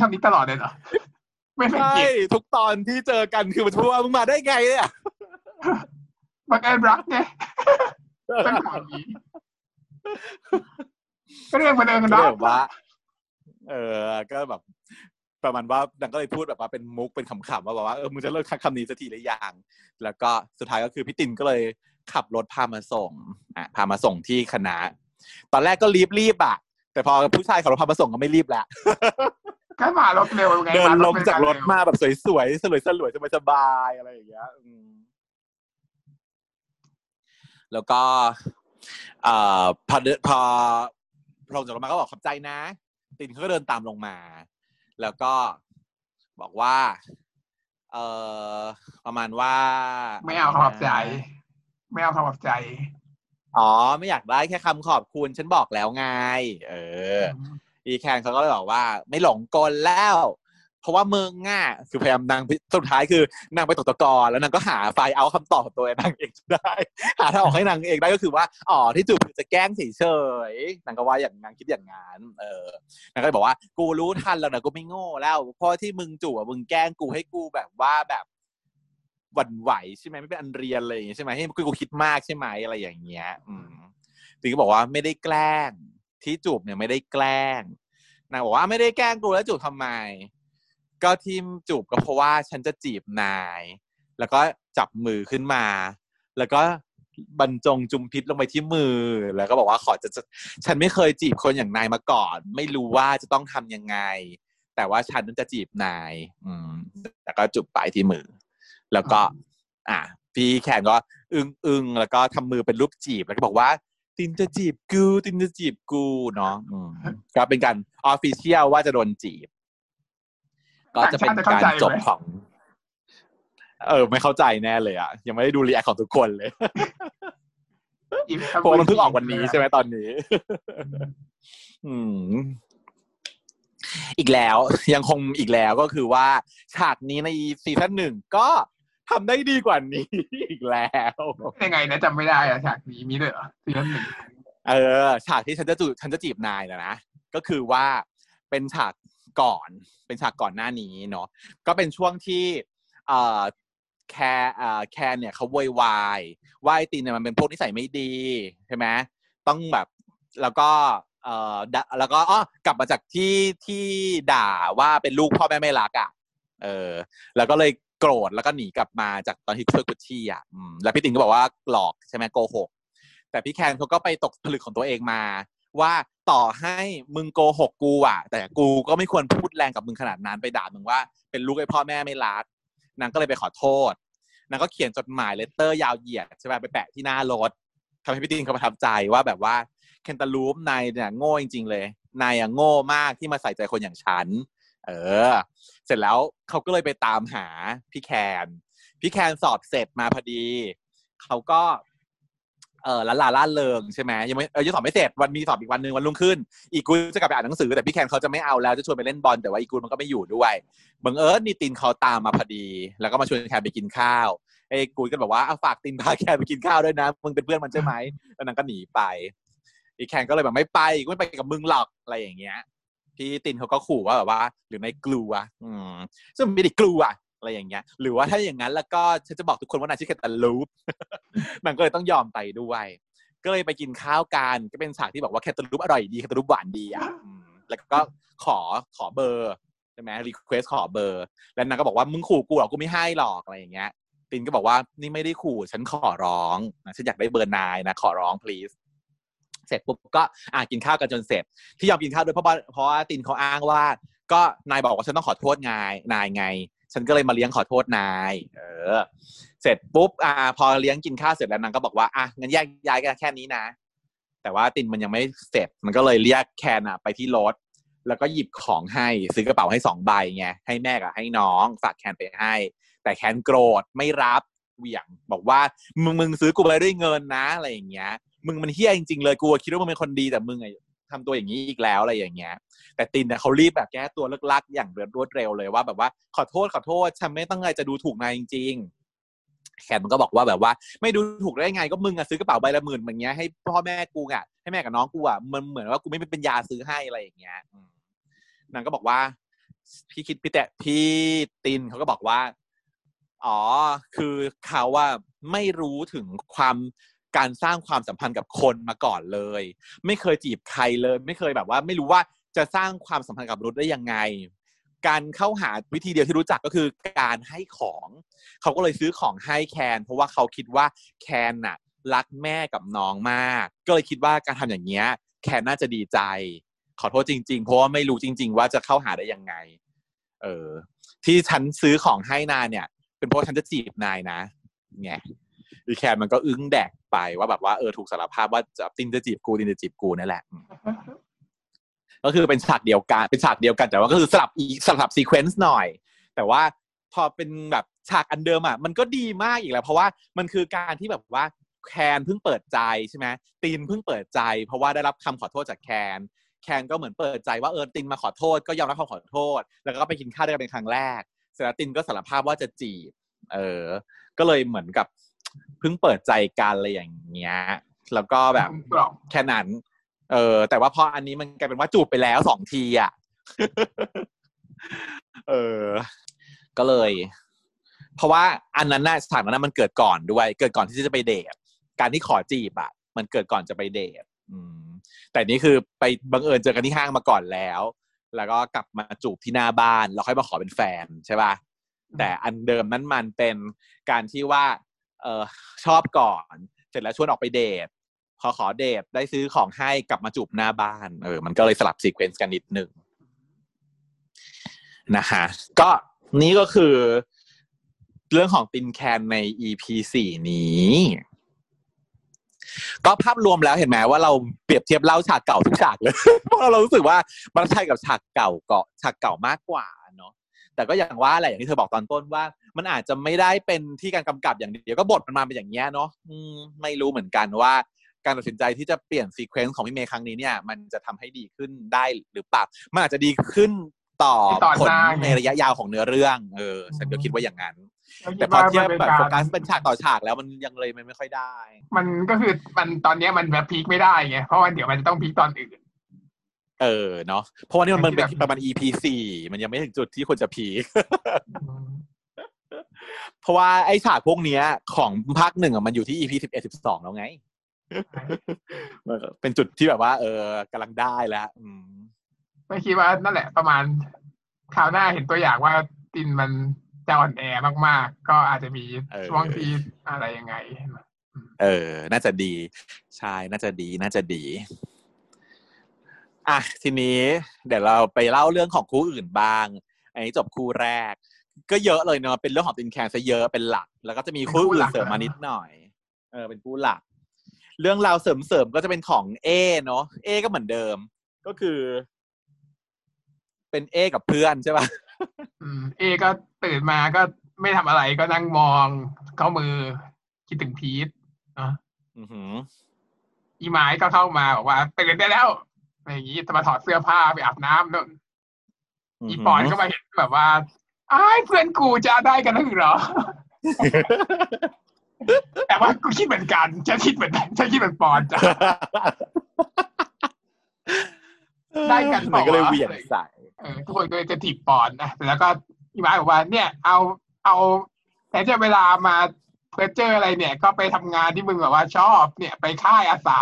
ทำนี้ตลอดเลยเหรอ ไม่สังใช่เกตทุกตอนที่เจอกันคือมันพูดว่ามึงมาได้ไงเนี่ยบังเอิญรักไงเป็นแบบนี้ก็เรื่องบังเอิญก็รัเลยกแบบว่าเออ ก็แบบประมาณว่านางก็เลยพูดแบบว่าเป็นมุกเป็นขำๆว่าแบบว่าเออมึงจะเลิกทักคำนี้สักทีหรือยัง แล้วก็สุดท้ายก็คือพี่ตินก็เลยขับรถพามาส่งอะพามาส่งที่คณะ ตอนแรกก็รีบรีบๆอะ แต่พอผู้ชายขับรถพามาส่งก็ไม่รีบแล้ว ก็มารถเร็วไงเดินลงมจากรถเวมาแบบสวยๆสลวยสลวยๆสบายๆอะไรอย่างเงี้ยอืมแล้วก็เอ่อพอเดินพอลงจากรถมาก็บอกขอบใจนะ ตินเขาก็เดินตามลงมา แล้วก็บอกว่า เอ่อประมาณว่า ไม่เอาคำขอบใจ ไม่เอาคำขอบใจอ๋อ ไม่อยากได้แค่คำขอบคุณ ฉันบอกแล้วไง เออ อีแคนเขาก็เลยบอกว่าไม่หลงกลแล้ว เพราะว่ามึงอะคือพยายามนางสุดท้ายคือนางไปตกตะกอนแล้วนางก็หาไฟเอาคำตอบของตัวนางเองได้ หาทางออกให้นางเองได้ก็คือว่าอ๋อที่จูบจะแกล้งเฉยๆนางก็ว่าอย่างนางคิดอย่างนั้นเออนางก็เลยบอกว่ากูรู้ทันแล้วนะกูไม่โง่แล้วเพราะที่มึงจูบมึงแกล้งกูให้กูแบบว่าแบบหวั่นไหวใช่ไหมไม่เป็นอันเรียนอะไรอย่างเงี้ยใช่ไหมให้กูกูคิดมากใช่ไหมอะไรอย่างเงี้ย อืมถึงก็บอกว่าไม่ได้แกล้ง ที่จูบเนี่ยไม่ได้แกล้งนางบอกว่าไม่ได้แกล้งกูแล้วจูบทำไม ก็ที่จูบก็เพราะว่าฉันจะจีบนาย แล้วก็จับมือขึ้นมา แล้วก็บรรจงจุมพิษลงไปที่มือ แล้วก็บอกว่าขอจะจะฉันไม่เคยจีบคนอย่างนายมาก่อน ไม่รู้ว่าจะต้องทำยังไง แต่ว่าฉันนั้นจะจีบนาย อืมแล้วก็จุบปลายที่มือ แล้วก็ อะพี่แคนก็ อึ้งอึงๆแล้วก็ทำมือเป็นรูปจีบแล้วก็บอกว่า ตินจะจีบกู ตินจะจีบกูเนาะอืมก็เป็นการออฟฟิเชียลว่าจะโดนจีบ ก็จะเป็นการจบของ เออ ไม่เข้าใจแน่เลยอะ ยังไม่ได้ดู react ของทุกคนเลยอีกเพราะว่ามันเพิ่งออกวันนี้ใช่ไหมตอนนี้ อืม อีกแล้วยังคงอีกแล้วก็คือว่า ฉากนี้ในซีซั่นหนึ่งก็ ทำได้ดีกว่านี้อีกแล้วยังไงนะจำไม่ได้อะฉากนี้มีด้วยเหรอซีซั่นหนึ่งเออ ฉากที่ฉันจะจูบฉันจะจีบนายนะนะก็คือว่าเป็นฉากก่อนเป็นฉากก่อนหน้านี้เนาะก็เป็นช่วงที่เอ่อแคร์เอ่อแคนเนี่ยเขาโวยวายว่าไอตินเนี่ยมันเป็นพวกนิสัยไม่ดีใช่ไหมต้องแบบแล้วก็เอ่อดะแล้วก็อ๋อกลับมาจากที่ที่ด่าว่าเป็นลูกพ่อแม่ไม่รักอะเออ แล้วก็เลย โกรธแล้วก็หนีกลับมาจากตอนที่ช่วยกุชชี่อะแล้วพี่ตินก็บอกว่าหลอกใช่ไหมโกหก แต่พี่แคนเขาก็ไปตกผลึกของตัวเองมา ว่าต่อให้มึงโกหกกูอะ แต่กูก็ไม่ควรพูดแรงกับมึงขนาดนั้นไปด่ามึงว่าเป็นลูกไอ้พ่อแม่ไม่รักนางก็เลยไปขอโทษนางก็เขียนจดหมายเลตเตอร์ยาวเหยียดใช่ไหมไปแปะที่หน้ารถทำให้พี่ตินเขาประทับใจว่าแบบว่าเคนตาลูปนายเนี่ยโง่จริง ๆ เลยนายอะโง่มากที่มาใส่ใจคนอย่างฉัน เออ เสร็จแล้วเขาก็เลยไปตามหาพี่แคน พี่แคนสอบเสร็จมาพอดี เขาก็เออละลาล่าเริงใช่ไหมยังไม่เออยังสอบไม่เสร็จวันมีสอบอีกวันหนึ่งวันรุ่งขึ้น อีกูจะกลับไปอ่านหนังสือแต่พี่แคนเขาจะไม่เอาแล้วจะชวนไปเล่นบอลแต่ว่าอีกูมันก็ไม่อยู่ด้วยบังเอิญนี่ตินเขาตามมาพอดี แล้วก็มาชวนแคนไปกินข้าวไอ้กูก็บอกว่าเอาฝากตินพาแคนไปกินข้าวด้วยนะมึงเป็นเพื่อนมันใช่ไหมแล้วนางก็หนีไปอีแคนก็เลยแบบไม่ไปกูไม่ไปกับมึงหรอกอะไรอย่างเงี้ย พี่ตินเขาก็ขู่ว่าแบบว่า หรือไม่กลัวอืมซึ่งไม่ได้กลัวอะไรอย่างเงี้ย หรือว่าถ้าอย่างนั้นแล้วก็ฉันจะบอกทุกคนว่านายชื่อแคนตาลูปนางก็เลยต้องยอมไปด้วยก็เลยไปกินข้าวกันก็เป็นฉากที่บอกว่าแคนตาลูปอร่อยดีแคนตาลูปหวานดีอะแล้วก็ขอขอเบอร์ใช่ไหม request ขอเบอร์ แล้วนางก็บอกว่ามึงขู่กูเหรอกูไม่ให้หรอกอะไรอย่างเงี้ยตินก็บอกว่านี่ไม่ได้ขู่ฉันขอร้องฉันอยากได้เบอร์นายนะขอร้อง please เสร็จปุ๊บก็อ่ากินข้าวกันจนเสร็จ ที่ยอมกินข้าวด้วยเพราะว่าเพราะตินเขาอ้างว่า ก็นายบอกว่าฉันต้องขอโทษนายนายไง ฉันก็เลยมาเลี้ยงขอโทษนาย เออ เสร็จปุ๊บอ่า พอเลี้ยงกินข้าวเสร็จแล้วนางก็บอกว่าอะงั้นแยกย้ายกันแค่นี้นะ แต่ว่าตินมันยังไม่เสร็จมันก็เลยเรียกแคนอะไปที่รถแล้วก็หยิบของให้ซื้อกระเป๋าให้สองใบไงให้แม่กับให้น้องฝากแคนไปให้ แต่แคนโกรธไม่รับเหวี่ยง บอกว่ามึงมึงซื้อกูไปด้วยเงินนะอะไรอย่างเงี้ย มึงมันเฮี้ยจริงๆเลยกูคิดว่ามึงเป็นคนดีแต่มึงไงทำตัวอย่างนี้อีกแล้วอะไรอย่างเงี้ย แต่ตินเนี่ยเขารีบแบบแก้ตัวเลิกลักอย่างรวดเร็วเลยว่าแบบว่าขอโทษขอโทษฉันไม่ตั้งใจจะดูถูกนายจริง ๆแคนมันก็บอกว่าแบบว่า ไม่ดูถูกได้ไงก็มึงอะซื้อกระเป๋าใบละหมื่นอย่างเงี้ยให้พ่อแม่กูอะให้แม่กับน้องกูอะมันเหมือนว่ากูไม่เป็นยาซื้อให้อะไรอย่างเงี้ยนางก็บอกว่า พี่คิดพี่แต่พี่ตินเขาก็บอกว่า อ๋อ คือเขาว่าไม่รู้ถึงความ การสร้างความสัมพันธ์กับคนมาก่อนเลย ไม่เคยจีบใครเลย ไม่เคยแบบว่า ไม่รู้ว่าจะสร้างความสัมพันธ์กับมนุษย์ได้ยังไง การเข้าหาวิธีเดียวที่รู้จักก็คือการให้ของ เขาก็เลยซื้อของให้แคน เพราะว่าเขาคิดว่าแคนน่ะ รักแม่กับน้องมาก ก็เลยคิดว่าการทำอย่างเงี้ยแคนน่าจะดีใจ ขอโทษจริง ๆ เพราะว่าไม่รู้จริง ๆ ว่าจะเข้าหาได้ยังไง เออ ที่ฉันซื้อของให้นายเนี่ย เป็นเพราะฉันจะจีบนายนะไงอีแคนมันก็อึ้งแดก ไปว่าแบบว่าเออถูกสารภาพว่าจะตินจะจีบกูตินจะจีบกูนั่นแหละอืมก็คือเป็นฉากเดียวกันเป็นฉากเดียวกันแต่ว่าก็คือสลับอีสลับซีเควนซ์หน่อย แต่ว่าพอเป็นแบบฉากอันเดิมอะมันก็ดีมากอีกแล้ว เพราะว่ามันคือการที่แบบว่าแคนเพิ่งเปิดใจใช่ไหมตินเพิ่งเปิดใจ เพราะว่าได้รับคำขอโทษจากแคนแคนก็เหมือนเปิดใจว่าเออตินมาขอโทษก็ยอมรับคำขอโทษ แล้วก็ไปกินข้าวด้วยกันเป็นครั้งแรกเสร็จแล้วตินก็สารภาพว่าจะจีบ เออ ก็เลยเหมือนกับ เพิ่งเปิดใจกันอะไรอย่างเงี้ย แล้วก็แบบกรอบแค่นั้น เออ แต่ว่าพออันนี้มันกลายเป็นว่าจูบไปแล้วสองทีอะ เออ ก็เลย เพราะว่าอันนั้นน่ะสถานนั้นนะมันเกิดก่อนด้วย เกิดก่อนที่จะไปเดท การที่ขอจีบอะ มันเกิดก่อนจะไปเดท อืม แต่นี่คือไปบังเอิญเจอกันที่ห้างมาก่อนแล้ว แล้วก็กลับมาจูบที่หน้าบ้าน แล้วค่อยมาขอเป็นแฟนใช่ป่ะ แต่อันเดิมนั้นมันเป็นการที่ว่า เออชอบก่อน เสร็จแล้วชวนออกไปเดทพอขอเดทได้ซื้อของให้กลับมาจูบหน้าบ้านเออมันก็เลยสลับ sequence กันนิดหนึ่งนะฮะก็นี่ก็คือเรื่องของตินแคนใน EP สี่นี้ ก็ภาพรวมแล้วเห็นไหมว่าเราเปรียบเทียบเล่าฉากเก่าทุกฉากเลย เพราะเรารู้สึกว่ามันใช่กับฉากเก่าเกาะฉากเก่ามากกว่า แต่ก็อย่างว่าแหละอย่างที่เธอบอกตอนต้นว่า มันอาจจะไม่ได้เป็นที่การกำกับอย่างเดียวก็บทมันมาเป็นอย่างเงี้ยเนาะอืมไม่รู้เหมือนกันว่าการตัดสินใจที่จะเปลี่ยนซีเควนซ์ของพี่เมย์ครั้งนี้เนี่ย มันจะทำให้ดีขึ้นได้หรือเปล่ามันอาจจะดีขึ้นต่อต่อผลหน้าไงในระยะยาวของเนื้อเรื่อง เออ ฉันก็คิดว่าอย่างนั้นแล้วคิแต่ดพอว่าเทียบมันเป็นแบบการโฟกัสเป็นฉากต่อฉากแล้วมันยังเลยมันไม่ค่อยได้ มันก็คือมันตอนเนี้ยมันแบบพีคไม่ได้ไงเพราะว่าเดี๋ยวมันจะต้องพีคตอนอื่น เออเนาะเพราะว่านี่มันมันเป็นแบบประมาณ EP สี่มันยังไม่ถึงจุดที่ควรจะพีคเพราะว่าไอ้ฉากพวกเนี้ย ของภาคหนึ่งอะมันอยู่ที่ EP สิบเอ็ดสิบสองแล้วไงมันก็เป็นจุดที่แบบว่า เออกำลังได้แล้วอืมไม่คิดว่านั่นแหละ ประมาณคราวหน้าเห็นตัวอย่างว่าตินมันจะอ่อนแอมากๆ ก็อาจจะมีเออช่วงที่อะไรยังไง เออ น่าจะดี ใช่ น่าจะดี น่าจะดี อะทีนี้เดี๋ยวเราไปเล่าเรื่องของคู่อื่นบ้าง อันนี้จบคู่แรก ก็เยอะเลยเนาะเป็นเรื่องของตินแคนซะเยอะเป็นหลัก แล้วก็จะมีคู่อื่นเสริมมานิดหน่อย เออเป็นคู่หลัก เรื่องราวเสริมๆก็จะเป็นของเอเนาะเอก็เหมือนเดิม ก็คือ เป็นเอกับเพื่อนใช่ป่ะอืมเอก็ตื่นมาก็ไม่ทำอะไรก็นั่งมองเข้ามือคิดถึงพีทเนาะอือหืออีไม้ก็เข้ามาบอกว่าตื่นได้แล้ว อะไรอย่างงี้จะมาถอดเสื้อผ้าไปอาบน้ำนู่นอีปอนก็มาเห็นแบบว่าอ้ายเพื่อนกูจะได้กันแล้วเหรอ แต่ว่ากูคิดเหมือนกันฉันคิดเหมือนกันฉันคิดเหมือนปอนจ้ะได้กันมันก็เลยเปล่าวะเหวี่ยงใส่เออทุกคนก็เลยจะถีบปอนนะแล้วก็อีไม้บอกว่า เนี่ย เอาเอาแต่จะเวลามาเพอเจออะไรเนี่ย ก็ไปทำงานที่มึงแบบว่าชอบเนี่ย ไปค่ายอาสา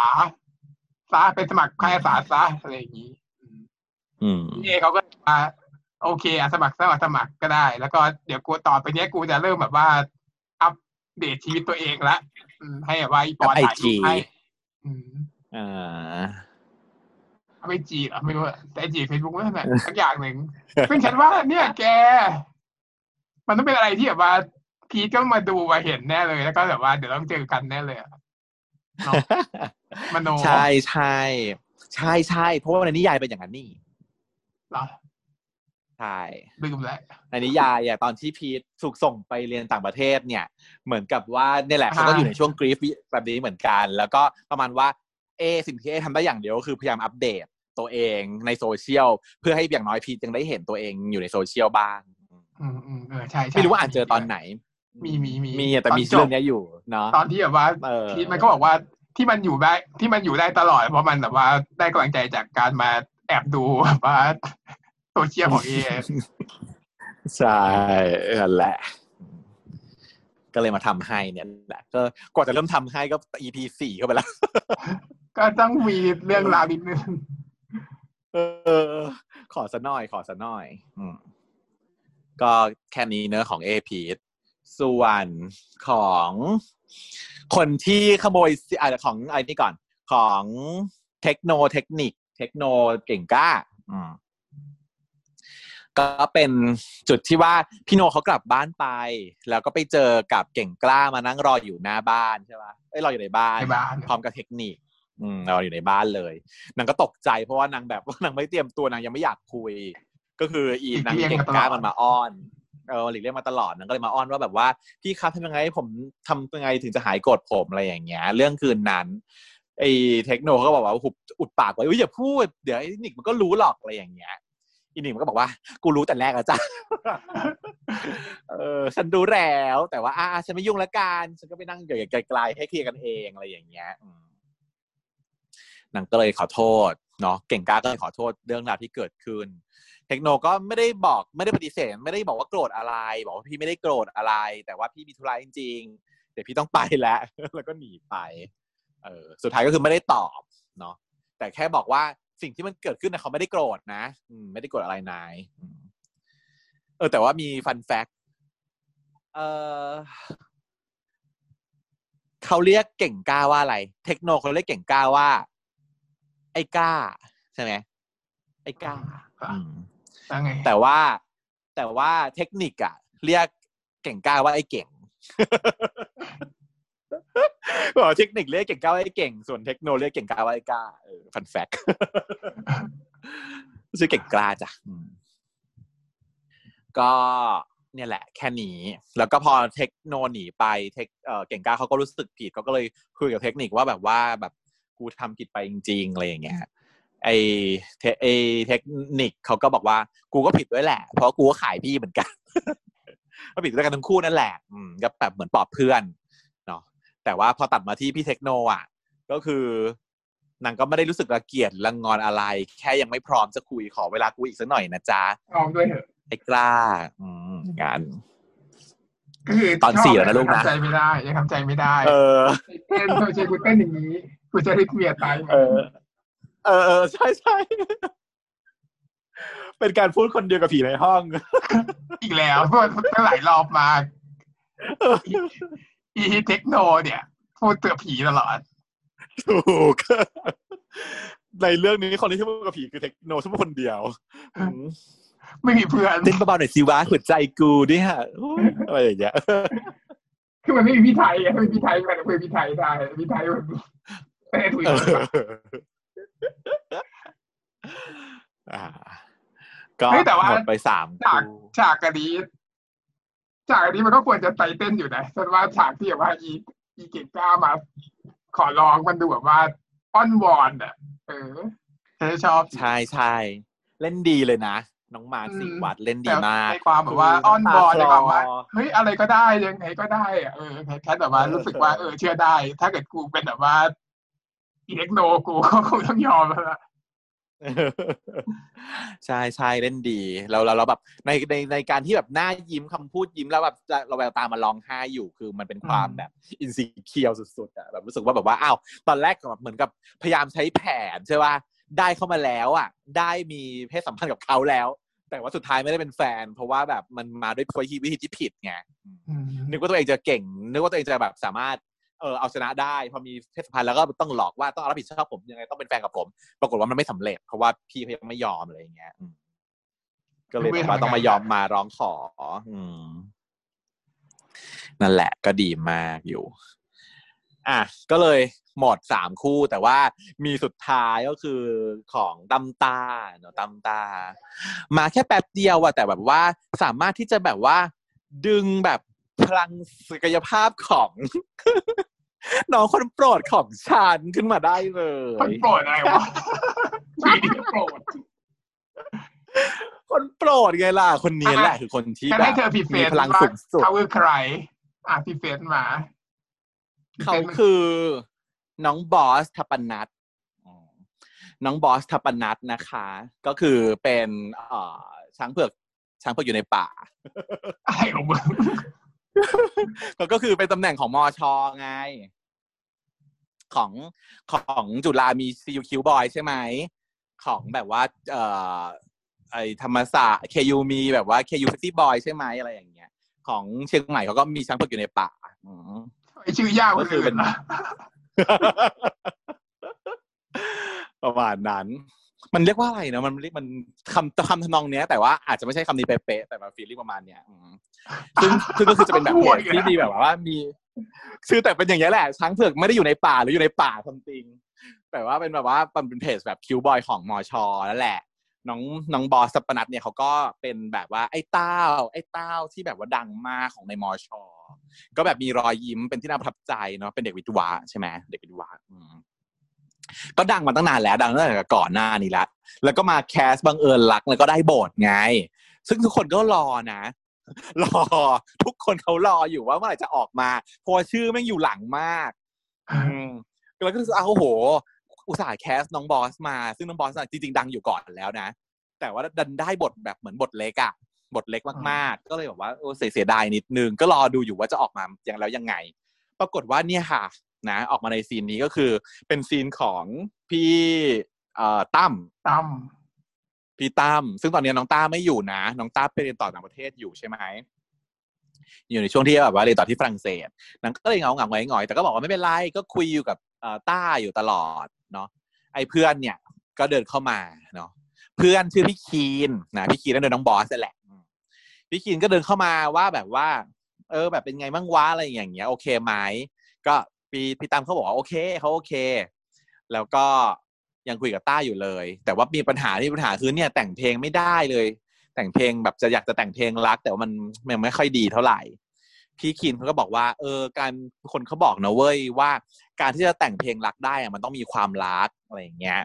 ซะไปสมัครค่ายอาสาซะอะไรอย่างนี้อืมอืมพี่เอเขาก็มาโอเคอะสมัครสมัครสมัครก็ได้ แล้วก็เดี๋ยวกูต่อไปเนี้ยกูจะเริ่มแบบว่า อัปเดตชีวิตตัวเองละอืมให้แบบว่าอีปอนถ่ายรูปให้อืมอ่าเอาไปจีเหรอไม่รู้อะแต่จีเฟซบุ๊กนั่นแหละสักอย่างหนึ่งซึ่งฉันว่า เนี่ยแก มันต้องเป็นอะไรที่แบบว่า พีทก็มาดูมาเห็นแน่เลย แล้วก็แบบว่าเดี๋ยวต้องเจอกันแน่เลยอะเนาะ มโนใช่ใช่ใช่ใช่เพราะว่าในนิยายเป็นอย่างนั้นนี่เหรอใช่ลืมแล้วในนิยายอะตอนที่พีทถูกส่งไปเรียนต่างประเทศเนี่ย เหมือนกับว่าเนี่ยแหละอ่าเขาก็อยู่ในช่วง grief แบบนี้เหมือนกัน แล้วก็ประมาณว่าเอสิ่งที่เอทำได้อย่างเดียวก็คือพยายามอัปเดตตัวเองในโซเชียล เพื่อให้อย่างน้อยพีทยังได้เห็นตัวเองอยู่ในโซเชียลบ้าง อืมอืมเออใช่ใช่ไม่รู้ว่าอ่านเจอตอนไหนมีมีมีมีอะแต่มีตอนจบเรื่องเนี้ยอยู่เนาะตอนที่แบบว่าเออพีทมันก็บอกว่า ที่มันอยู่ได้ที่มันอยู่ได้ตลอด เพราะมันแบบว่าได้กำลังใจจากการมาแอบดูแบบว่าโซเชียลของเอใช่นั่นแหละ ก็เลยมาทำให้เนี่ยแหละก็กว่าจะเริ่มทำให้ก็ EP สี่เข้าไปแล้ว ก็ต้องมีเรื่องราวนิดนึงเออ ขอสะหน่อย ขอสะหน่อย อืมก็แค่นี้เนอะของเอพีส่วนของ คนที่ขโมยสิอะของอะไรนี่ก่อน ของเทคโนเทคนิค เทคโนเก่งกล้า อืมก็เป็นจุดที่ว่าพี่โนเขากลับบ้านไป แล้วก็ไปเจอกับเก่งกล้ามานั่งรออยู่หน้าบ้านใช่ปะเอ้ยรออยู่ในบ้านในบ้านพร้อมกับเทคนิค อืมรออยู่ในบ้านเลยนางก็ตกใจเพราะว่านางแบบว่านางไม่เตรียมตัวนางยังไม่อยากคุย ก็คืออีนางเก่งกล้ามันมาอ้อน เออหลีกเลี่ยงมาตลอดนางก็เลยมาอ้อนว่าแบบว่าพี่ครับทำยังไงให้ผมทำยังไงถึงจะหายโกรธผมอะไรอย่างเงี้ย เรื่องคืนนั้นไอ้เทคโนก็บอกว่าหุบอุดปากไว้อ้ยอย่าพูดเดี๋ยวไอ้นิกมันก็รู้หรอกอะไรอย่างเงี้ยอีนิกมันก็บอกว่า กูรู้แต่แรกแล้วจ้ะเออฉันรู้แล้วแต่ว่าอ่าฉันไม่ยุ่งละกันฉันก็ไปนั่งอยู่ไกลๆให้เคลียร์กันเองอะไรอย่างเงี้ยนางก็เลยขอโทษเนาะเก่งกาก็เลยขอโทษเรื่องราวที่เกิดขึ้น เทคโนก็ไม่ได้บอกไม่ได้ปฏิเสธ ไม่ได้บอกว่าโกรธอะไร บอกว่าพี่ไม่ได้โกรธอะไร แต่ว่าพี่มีธุระจริงๆเดี๋ยวพี่ต้องไปแล้ว แล้วก็หนีไปเออสุดท้ายก็คือไม่ได้ตอบเนาะแต่แค่บอกว่าสิ่งที่มันเกิดขึ้นนะเขาไม่ได้โกรธนะอืมไม่ได้โกรธอะไรนายอืมเออแต่ว่ามีฟันแฟกเออเขาเรียกเก่งกล้าว่าอะไร เทคโนเขาเรียกเก่งกล้าว่า ไอ้กล้า ใช่ไหมไอ้กล้าอืม แล้วไงแต่ว่าแต่ว่าเทคนิคอะเรียกเก่งกล้าว่าไอ้เก่งบอกเทคนิคเรียกเก่งกล้าว่าไอ้เก่ง ส่วนเทคโนเรียกเก่งกล้าว่าไอ้กล้าเออฟันแฟกชื่อเก่งกล้าจ้ะอืมก็เนี่ยแหละ แค่นี้ แล้วก็พอเทคโนหนีไปเทคเอ่อเก่งกล้าเขาก็รู้สึกผิดเขาก็เลยคุยกับเทคนิคว่าแบบว่าแบบกูทำผิดไปจริงๆอะไรอย่างเงี้ย ไอเทไอเทคนิคเขาก็บอกว่ากูก็ผิดด้วยแหละ เพราะกูก็ขายพี่เหมือนกันก็ผิดด้วยกันทั้งคู่นั่นแหละอืมก็แบบเหมือนปลอบเพื่อนเนาะแต่ว่าพอตัดมาที่พี่เทคโนอะ ก็คือนางก็ไม่ได้รู้สึกระเกียจรังงอนอะไร แค่ยังไม่พร้อมจะคุยขอเวลาคุยอีกสักหน่อยนะจ๊ะพร้อมด้วยเถอะไอ้กล้า อืมงานก็คือตอนสี่แล้วนะลูกนะทำใจไม่ได้ยังทำใจไม่ได้ เออเต้นเธอเชกูเต้นอย่างนี้กูจะได้เมียตายไหมเออ เออเออใช่ใช่เป็นการพูดคนเดียวกับผีในห้อง อีกแล้วเพราะตั้งหลายรอบมาอีเทคโนเนี่ย พูดเตือผีตลอด ถูก ในเรื่องนี้คนที่พูดกับผีคือเทคโนชั่วคนเดียวอืมไม่มีเพื่อนเต้นเบาๆหน่อยสิวะหัวใจกูเนี่ยอะไรอย่างเงี้ยคือมันไม่มีพี่ไทยไงไม่มีพี่ไทยมันคุยพี่ไทยได้พี่ไทยมันไม่ได้ถุยเอคนออ่า ก็เฮ้ยแต่ว่าหมดไปสามฉากคู่ฉากอันนี้ฉากอันนี้มันก็ควรจะไตเต้นอยู่นะฉันว่าฉากที่แบบว่าอีอีเก่งกล้ามา ขอร้องมันดูแบบว่าอ้อนวอนอะ เออฉันชอบใช่ใช่เล่นดีเลยนะน้องมาร์คอืมสิงห์วัดเล่นดีแต่มากในความแบบว่าคืออ้อนวอนในน้ำตาความว่าคลอเฮ้ยอะไรก็ได้ยังไงก็ได้อะเออแค่แบบว่ารู้สึกว่าเออเชื่อได้ ถ้าเกิดกูเป็นแบบว่า อีเล็กโนกูก็คงต้องยอมแล้วล่ะใช่ใช่เล่นดีเราเราเราแบบในในในการที่แบบหน้ายิ้มคำพูดยิ้มแล้วแบบเราแววตามันร้องไห้อยู่คือมันเป็นความแบบอินซีเคียวสุดๆอะแบบรู้สึกว่าแบบว่าอ้าวตอนแรกแบบเหมือนกับพยายามใช้แผนใช่ป่ะได้เข้ามาแล้วอะ ได้มีเพศสัมพันธ์กับเขาแล้ว แต่ว่าสุดท้ายไม่ได้เป็นแฟน เพราะว่าแบบมันมาด้วยวิธีวิธีที่ผิดไงอืมนึกว่าตัวเองจะเก่ง นึกว่าตัวเองจะแบบสามารถ เออเอาชนะได้พอมีเพศสัมพันธ์แล้วก็ต้องหลอกว่าต้องรับผิดชอบผมยังไงต้องเป็นแฟนกับผม ปรากฏว่ามันไม่สำเร็จเพราะว่าพี่เขายังไม่ยอมอะไรอย่างเงี้ยอืมก็เลยแบบว่าต้องมายอมมาร้องขอ อืม นั่นแหละก็ดีมากอยู่ อะก็เลยหมดสามคู่แต่ว่ามีสุดท้ายก็คือของตั้มตาเนาะตั้มตา มาแค่แป๊บเดียวอะแต่แบบว่าสามารถที่จะแบบว่า ดึงแบบ พลังศักยภาพของ น้องคนโปรดของฉันขึ้นมาได้เลคนยโปรดอะไรวะชีวิตที่โปรด คนโปรดไงล่ะ คนนี้แหละคือคนที่งั้นแบให้บเธอพรีเฟมีซพลังสูงสุดเขาคือใคร อะพรีเฟซมาเขาคือ น้องบอสทัปนัทอืมน้องบอสทัปนัทนะคะ ก็คือเป็นเอ่อช้างเผือกช้างเผือกอยู่ในป่าอะไรของมึง ก็คือเป็นตำแหน่งของมอชอไง ของของจุฬามีซีคิวบอยใช่ไหม ของแบบว่า เอ่อไอธรรมศาสตร์เคยูมีแบบว่าเคยูเฟซี่บอยใช่ไหมอะไรอย่างเงี้ย ของเชียงใหม่เขาก็มีช้างเผือกอยู่ในป่าอืมไอชื่อยากกว่าก็คืออื่เป็นนนะประมาณนั้น มันเรียกว่าอะไรนะมันเรียกมันคำคำทำนองเนี้ย แต่ว่าอาจจะไม่ใช่คำนี้เป๊ะๆแต่มาฟีลลิ่งประมาณเนี้ยอืมซึ่งซึ่งก็คือจะเป็นแบบเพจที่มีแบบว่ามีคือแต่เป็นอย่างเงี้ยแหละช้างเผือกไม่ได้อยู่ในป่าหรืออยู่ในป่าคำจริงแต่ว่าเป็นแบบว่ามันเป็นเพจแบบคิวบอยของมอชอนั่นแหละ น้องน้องบอสสัปปนัทเนี่ยเขาก็เป็นแบบว่าไอ้เต้า ไอ้เต้าที่แบบว่าดังมากของในมอชอก็แบบมีรอยยิ้มเป็นที่น่าประทับใจเนาะเป็นเด็กวิทวะใช่ไหมเด็กวิทวะอืม ก็ดังมาตั้งนานแล้วดังตั้งแต่ก่อนหน้านี้ละแล้วก็มาแคสบังเอิญรักแล้วก็ได้บทไง ซึ่งทุกคนก็รอนะ รอ ทุกคนเขารออยู่ว่าเมื่อไหร่จะออกมาเพราะชื่อแม่งอยู่หลังมากแล้วก็รู้สึกอ้าวโอ้โหอุตส่าห์แคสน้องบอสมา ซึ่งน้องบอสน่ะจริงๆดังอยู่ก่อนแล้วนะ แต่ว่าดันได้บทแบบเหมือนบทเล็กอะบทเล็กมากๆ ก็เลยแบบว่าโอ้เสียเสียดายนิดนึง ก็รอดูอยู่ว่าจะออกมาอย่างแล้วยังไง ปรากฏว่าเนี่ยค่ะ นะออกมาในซีนนี้ก็คือเป็นซีนของพี่เอ่อตั้มตั้มพี่ตั้มซึ่งตอนนี้น้องต้าไม่อยู่นะ น้องต้าไปเรียนต่อต่างประเทศอยู่ใช่ไหมอยู่ในช่วงที่แบบว่าเรียนต่อที่ฝรั่งเศสนางก็เลยเหงาเหงาหงอยหงอยแต่ก็บอกว่าไม่เป็นไรก็คุยอยู่กับเอ่อต้าอยู่ตลอดเนาะไอ้เพื่อนเนี่ย ก็เดินเข้ามาเนาะเพื่อนชื่อพี่คีนนะพี่คีนนั่นเป็นน้องบอสนั่นแหละอืมพี่คีนก็เดินเข้ามาว่าแบบว่า เออ แบบเป็นไงบ้างวะอะไรอย่างเงี้ย โอเคไหมก็ พี่พี่ตั้มเขาบอกว่าโอเคเขาโอเค แล้วก็ยังคุยกับต้าอยู่เลย แต่ว่ามีปัญหาที่ปัญหาคือเนี่ยแต่งเพลงไม่ได้เลย แต่งเพลงแบบจะอยากจะแต่งเพลงรัก แต่ว่ามันมันไม่ค่อยดีเท่าไหร่ พี่คินเขาก็บอกว่า เออ การคนเขาบอกนะเว้ยว่าการที่จะแต่งเพลงรักได้อะมันต้องมีความรักอะไรอย่างเงี้ย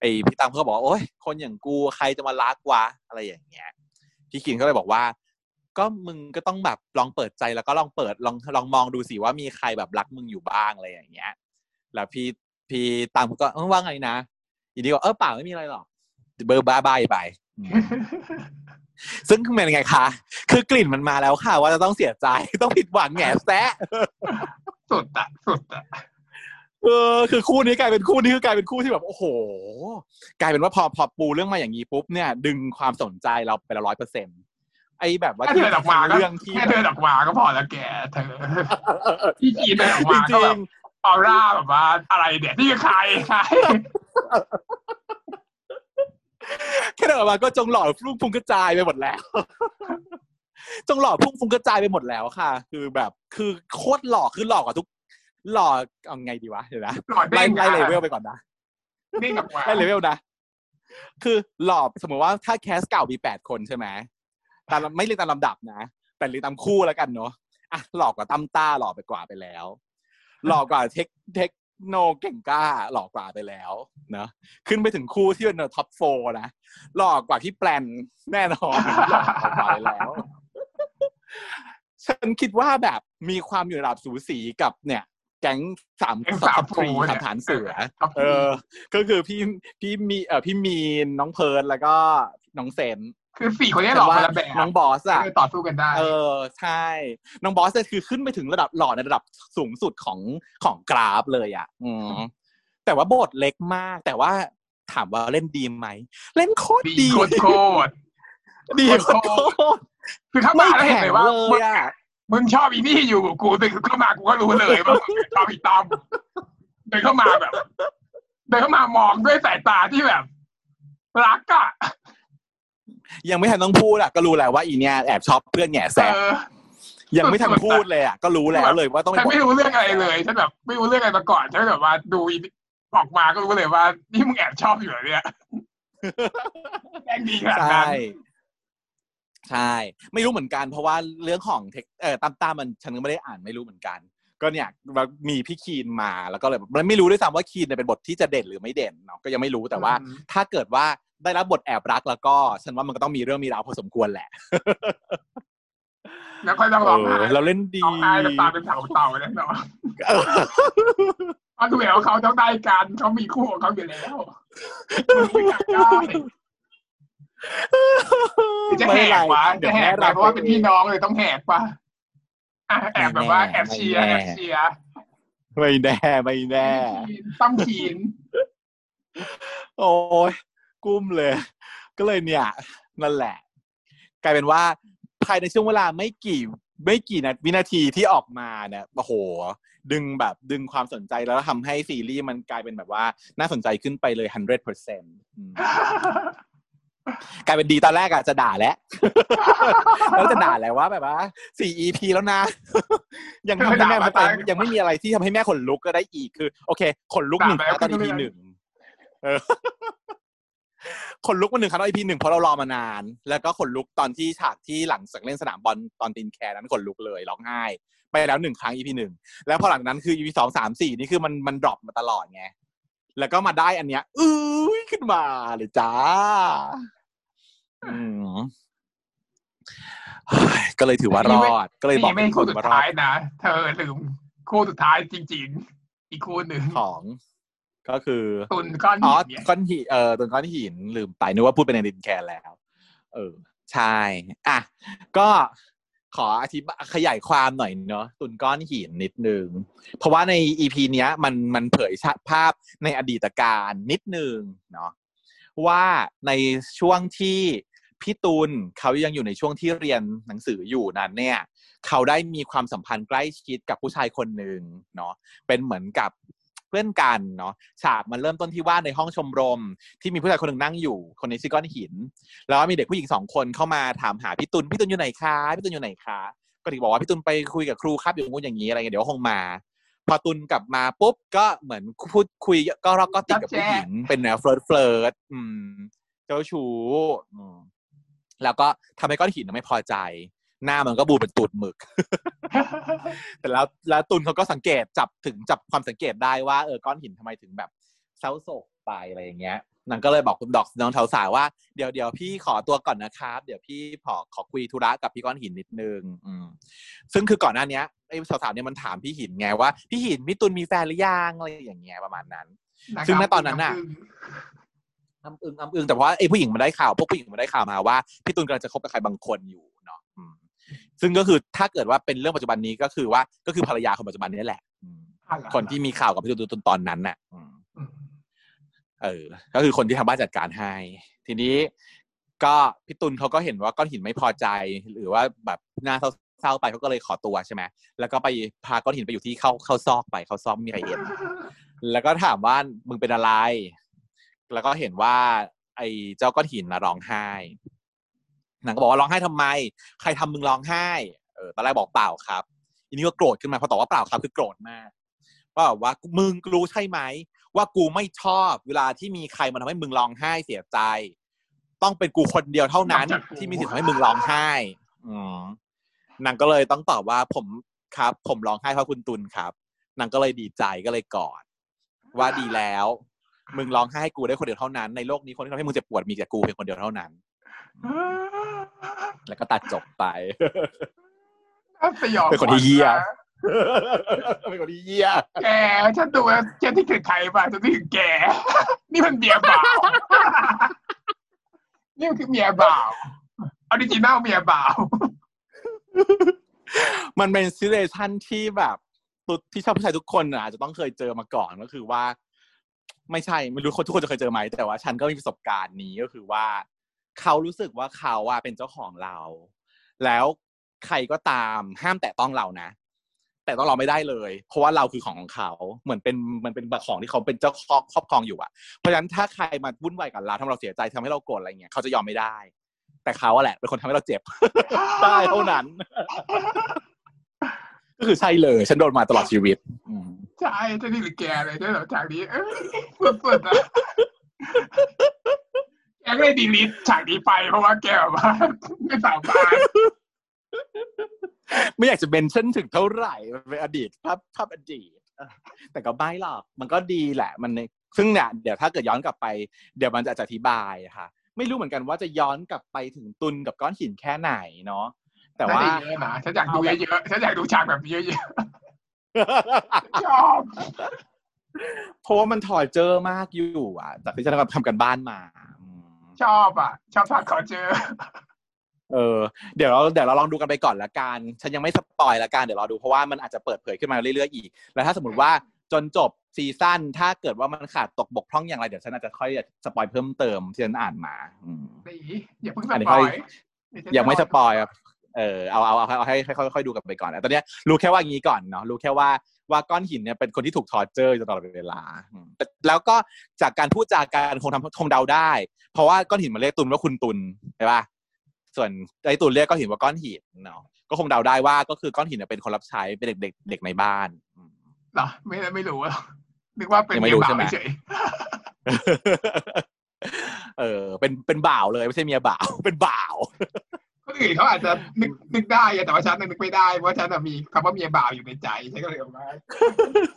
ไอพี่ตั้มเขาก็บอกว่าโอ๊ยคนอย่างกูใครจะมารักวะอะไรอย่างเงี้ยพี่คินก็เลยบอกว่า ก็มึงก็ต้องแบบลองเปิดใจแล้วก็ลองเปิดลองลองมองดูสิว่ามีใครแบบรักมึงอยู่บ้างอะไรอย่างเงี้ย แล้วพี่พี่ตังก็เออว่าไงนะอีดีก็เออเปล่าไม่มีอะไรหรอกเบอร์บ้าใบไปอืมซึ่งเป็นไงคะ คือกลิ่นมันมาแล้วค่ะ ว่าจะต้องเสียใจต้องผิดหวังแง่แซะสุดอะสุดอะเออคือคู่นี้กลายเป็นคู่นี้คือกลายเป็นคู่ที่แบบโอ้โห กลายเป็นว่าพอพอปูเรื่องมาอย่างนี้ปุ๊บเนี่ย ดึงความสนใจเราไปละร้อยเปอร์เซ็น ไอ้แบบว่าแค่เดินออกมาก็เรื่องที่แค่เดินออกมาก็พอแล้วแกเธอพี่กีเดินออกจมาก็ริแบงบออร่าแบบว่าอะไรเดี๋ยวนี่คือใครใครๆแค่เดินออกมาก็จงหล่อพุ่งพุงกระจายไปหมดแล้ว จงหล่อพุ่งพุงกระจายไปหมดแล้วค่ะ คือแบบคือโคตรหล่อคือหล่อกว่าทุก หล่อเอาไงดีวะเดี๋ยวนะหล่อเด้งไล่ไล่ level อะไปก่อนนะเด้งออกมาไล่เลเวลนะคือหล่อสมมติว่าถ้า cast เก่ามีแปดคนใช่ไหม ตามไม่เรียงตามลำดับนะ แต่เรียงตามคู่แล้วกันเนาะอะหล่อกว่าตั้มต้าหล่อไปกว่าไปแล้ว หล่อกว่าเทคเทคโนเก่งกล้าหล่อกว่าไปแล้วเนาะขึ้นไปถึงคู่ที่เป็นท็อปโฟนะหล่อกว่าที่แปลนแน่นอนหล่อกว่าไปแล้วฉันคิดว่าแบบมีความอยู่ระดับสูสีกับเนี่ย แก๊งสามแก๊งสาสามมทรีฟูเนี่ยสามฐานเสือครับเออ ก็คือพี่พี่มีเออพี่มีนน้องเพิร์นแล้วก็น้องเซน คือสี่คนนี้หล่อคนละแบบน้องบอสอะเออต่อสู้กันได้ เออใช่ น้องบอสเนี่ยคือขึ้นไปถึงระดับหล่อในระดับสูงสุดของของกราฟเลยอะ อืมแต่ว่าบทเล็กมาก แต่ว่าถามว่าเล่นดีไหม เล่นโคตรดีดีโคตรโคตรดีโคตรคือเข้าไม่มาแล้วเห็นแข็เลงยว่าเลมึยงอะมึงชอบอีนี่อยู่กูแต่เข้ามากูก็รู้เลยว่ามึงชอบอีตอมเดินเข้ามาแบบเดินเข้ามามองด้วยสายตาที่แบบรักอะ ยังไม่ทันต้องพูดอะก็รู้แล้วว่าอีเนี่ยแอบชอบเพื่อนแง่เอแสบอยังไม่ทันพูดเลยอะก็รู้แล้วเลยว่าต้องฉันเป็นบทไม่รู้เรื่องอะไรเลยฉันแบบไม่รู้เรื่องอะไรมาก่อนฉันแบบว่าดูอีออกมาก็รู้เลยว่า นี่มึงแอบชอบอยู่เหรอเนี่ยแรงดีขนาดใช่นั้นใช่ ไม่รู้เหมือนกันเพราะว่าเรื่องของเทคเออตามตามมันฉันก็ไม่ได้อ่านไม่รู้เหมือนกัน ก็เนี่ยมีพี่คีนมาแล้วก็เลยแบบไม่รู้ด้วยซ้ำว่าคีนเนี่ยเป็นบทที่จะเด่นหรือไม่เด่นเนาะก็ยังไม่รู้แต่ว่าอืมถ้าเกิดว่า ได้รับบทแอบรักแล้วก็ฉันว่ามันก็ต้องมีเรื่องมีราวพอสมควรแหละ แล้วค่อยต้องร้องไห้เออเราเล่นดีร้องไห้น้ำตาเป็นเต่าเต่าเลยเนาะเออเพราะดูแล้วเขาต้องได้กันเขามีคู่ของเขาอยู่แล้วมึงไม่อยากได้หรือจะแหกวะเดี๋จะยวแหแม่กไปเพราะว่าเป็นพี่น้องเลยต้องแหกปะอะแอบแบบว่าไม่แน่แอบเชียร์ไม่แน่แอบเชียร์ไม่แน่ไม่แน่ต้องขีนโอ้ย กุ้มเลย ก็เลยเนี่ยนั่นแหละ กลายเป็นว่าภายในช่วงเวลาไม่กี่ไม่กี่นาวินาทีที่ออกมาเนี่ยโอ้โห ดึงแบบดึงความสนใจแล้วทำให้ซีรีส์มันกลายเป็นแบบว่า น่าสนใจขึ้นไปเลย hundred percent กลายเป็นดีตอนแรกอะจะด่าแล้วแล้วจะด่าแล้วว่าแบบว่าสี่ EP แล้วนะ ยังทำให้แม่ไม่ไปยังไม่มีอะไรที่ทำให้แม่ขนลุกก็ได้อีกคือ โอเค ขนลุกหนึ่งตอน EP หนึ่ง ขนลุกมาหนึ่งครั้งตอน EP หนึ่งเพราะเรารอมานาน แล้วก็ขนลุกตอนที่ฉากที่หลังจากเล่นสนามบอลตอนตีนแคร์นั้นขนลุกเลยร้องไห้ไปแล้วหนึ่งครั้ง EP หนึ่งแล้วพอหลังนั้นคือ EP สองสามสี่นี่คือมันมัน drop มาตลอดไงแล้วก็มาได้อันเนี้ยอุ้ยขึ้นมาเลยจ้าอืมเฮ้ยก็เลยถือว่ารอด ก็เลยบอกนี่ไม่ทุกคคู่นสุดว่ารอท้ายดนะ เธอลืมคู่สุดท้ายจริง ๆ อีกคู่หนึ่งของ ก็คือตุนก้อนอ๋หิอนเนี่ยก้อนหินเออต้นก้อนหินลืมไปนึกว่าพูดเป็นในดินแคนแล้ว เออ ใช่ อะ ก็ขออธิบายขยายความหน่อยเนาะตุนก้อนหินนิดนึง เพราะว่าในอีพีเนี้ย มันมันเผยภาพในอดีตการนิดนึงเนาะว่าในช่วงที่พี่ตุลเขายังอยู่ในช่วงที่เรียนหนังสืออยู่นั้นเนี่ย เขาได้มีความสัมพันธ์ใกล้ชิดกับผู้ชายคนหนึ่งเนาะเป็นเหมือนกับเพื่อนกันเนาะฉากมันเริ่มต้นที่ว่าในห้องชมรม ที่มีผู้ชายคนหนึ่งนั่งอยู่ คนนี้ชื่อก้อนหิน แล้วก็มีเด็กผู้หญิงสองคนเข้ามาถามหาพี่ตุลพี่ตุลอยู่ไหนคะพี่ตุลอยู่ไหนคะก็ถึงบอกว่าพี่ตุลไปคุยกับครูครับอยู่งู้นอย่างนี้อะไรเงี้ยเดี๋ยวคงมา พอตุลกลับมาปุ๊บก็เหมือนพูดคุยก็รอกก็ติดกับผู้หญิงเป็นแนวเฟิร์สเฟิร์สอืมเจ้าชู้อืมแล้วก็ทำให้ก้อนหินไม่พอใจ หน้ามันก็บูดเป็นตูดหมึก แต่แล้วแล้วตุลเขาก็สังเกตจับถึงจับความสังเกตได้ว่าเออก้อนหินทำไมถึงแบบเศร้าโศกไปอะไรอย่างเงี้ยนางก็เลยบอกคุณดอกน้องเทาสาวว่าเดี๋ยวเดี๋ยวพี่ขอตัวก่อนนะครับ เดี๋ยวพี่ขอขอคุยธุระกับพี่ก้อนหินนิดนึง อืมซึ่งคือก่อนหน้าเนี้ยไออ้สาวๆเนี่ยมันถามพี่หินไงว่าพี่หินพี่ตุลมีแฟนหรือยังอะไรอย่างเงี้ยประมาณนั้นนะครับซึ่งณตอนนั้นน่ะอ้ำอึงอ้ำอึงแต่ว่าไอ้ผู้หญิงมันได้ข่าวพวกผู้หญิงมันได้ข่าวมาว่าพี่ตุลกำลังจะคบกับใครบางคนอยู่เนาะอืม ซึ่งก็คือถ้าเกิดว่าเป็นเรื่องปัจจุบันนี้ก็คือว่าก็คือภรรยาคนปัจจุบันนี้แหละอืมอะเหรอคนที่มีข่าวกับพี่ตุลตอนนั้นน่ะอืมอืมเออ ก็คือคนที่ทางบ้านจัดการให้ ทีนี้ก็พี่ตุลเขาก็เห็นว่าก้อนหินไม่พอใจ หรือว่าแบบหน้าเศร้าๆไปเขาก็เลยขอตัวใช่ไหมแล้วก็ไปพาก้อนหินไปอยู่ที่เข้าเข้าซอกไปเข้าซอกไม่มีใครเห็นแล้วก็ถามว่ามึงเป็นอะไร แล้วก็เห็นว่า ไอ้เจ้าก้อนหินนะร้องไห้ นางก็บอกว่าร้องไห้ทำไม ใครทำมึงร้องไห้เออตอนแรกบอกเปล่าครับทีนี้ก็โกรธขึ้นมาพอตอบว่าเปล่าครับคือโกรธมากว่าแบบว่ามึงรู้ใช่ไหมว่ากูไม่ชอบเวลาที่มีใครมาทำให้มึงร้องไห้เสียใจ ต้องเป็นกูคนเดียวเท่านั้น ที่มีสิทธิ์ทำให้มึงร้องไห้อืมนางก็เลยต้องตอบว่าผมครับ ผมร้องไห้เพราะคุณตุลครับนางก็เลยดีใจก็เลยกอดว่าดีแล้ว มึงร้องไห้ให้กูได้คนเดียวเท่านั้น ในโลกนี้คนที่ทำให้มึงเจ็บปวดมีแต่กูเพียงคนเดียวเท่านั้น แล้วก็ตัดจบไปสยองเป็นคนที่เหี้ยขวัญนะเป็นคนที่เยี่ยแกฉันดูแล้วฉันที่ถึงใครป่ะฉันที่ถึงแก นี่มันเมียบ่าว นี่มันคือเมียบ่าวออริจินัลเมียบ่าว มันเป็นซิเ u ชันที่แบบตุ๊ดที่ชอบผู้ชายทุกคนน่ะอาจจะต้องเคยเจอมาก่อนก็คือว่า ไม่ใช่ไม่รู้คนทุกคนจะเคยเจอไหมแต่ว่า ฉันก็มีประสบการณ์นี้ก็คือว่า เขารู้สึกว่าเขาอะเป็นเจ้าของเรา แล้วใครก็ตามห้ามแตะต้องเรานะ แต่ต้องเราไม่ได้เลย เพราะว่าเราคือของของเขาเหมือนเป็นมันเป็นของที่เขาเป็นเจ้าครอบครอบครองอยู่อะเพราะฉะนั้นถ้าใครมาวุ่นวายกับเราทำให้เราเสียใจทำให้เราโกรธอะไรเงี้ยเขาจะยอมไม่ได้ แต่เขาอะแหละเป็นคนทำให้เราเจ็บได้เท่านั้น ก็คือใช่เลย ฉันโดนมาตลอดชีวิตใช่ฉันที่ถึงแกเลยด้หรอฉากนี้เออสุดๆนะ แกก็เลยดีลิทฉากนี้ไปเพราะว่าแกแบบว่าไม่สามารถไม่อยากจะเป็นเช่นถึงเท่าไหร่มันเป็นอดีตภาพภาพอดีตเออแต่ก็ไม่หรอกมันก็ดีแหละ มันในซึ่งเนี่ยเดี๋ยวถ้าเกิดย้อนกลับไป เดี๋ยวมันจะอธิบายอะค่ะ ไม่รู้เหมือนกันว่าจะย้อนกลับไปถึงตุนกับก้อนหินแค่ไหนเนาะแต่ว่าน่จะเยอะนะฉันอยากดูเยอะๆฉันอยากดูฉากแบบนี้เยอะๆชอบเพราะว่ามันถอดเจอมากอยู่อะจากที่ฉันทำกันบ้านมาอืม ชอบอะ ชอบฉากขอเจอ เออ เดี๋ยวเราเดี๋ยวเราลองดูกันไปก่อนละกัน ฉันยังไม่ spoil ละกัน เดี๋ยวรอดูเพราะว่ามันอาจจะเปิดเผยขึ้นมาเรื่อยๆอีก แล้วถ้าสมมติว่าจนจบ season ถ้าเกิดว่ามันขาดตกบกพร่องอย่างไร เดี๋ยวฉันอาจจะค่อย spoil เพิ่มเติมที่ฉันอ่านมา อืมนี่อย่าเพิ่ง spoil อันนี้ค่อยยังไม่สปอยครับ เออเอาเอาเอาเอาให้ให้ค่อยๆดูกันไปก่อนแต่ตอนเนี้ยรู้แค่ว่าอย่างนี้ก่อนเนาะรู้แค่ว่าว่าก้อนหินเนี่ยเป็นคนที่ถูกทอร์เจอร์อยู่ตลอดเวลาอืมแต่แล้วก็จากการพูดจาการคงทำคงเดาได้ เพราะว่าก้อนหินมันเรียกตุนว่าคุณตุนใช่ปะส่วนไอ้ตุนเรียกก้อนหินว่าก้อนหินเนาะก็คงเดาได้ว่าก็คือก้อนหินเนี่ยเป็นคนรับใช้เป็นเด็กเด็กเด็กในบ้านอืมเหรอไม่ไม่รู้หรอกนึกว่าเป็นยังไม่เมียรู้บ่าใช่วไหมเฉยเออ เป็นเป็นบ่าวเลยไม่ใช่เมียบ่าว เป็นบ่าว คนอื่นเขาอาจจะนึกนึกได้แต่ว่าฉันนึกไม่ได้เพราะฉันมีคำว่าเมียบ่าวอยู่ในใจฉันก็เลยออกมา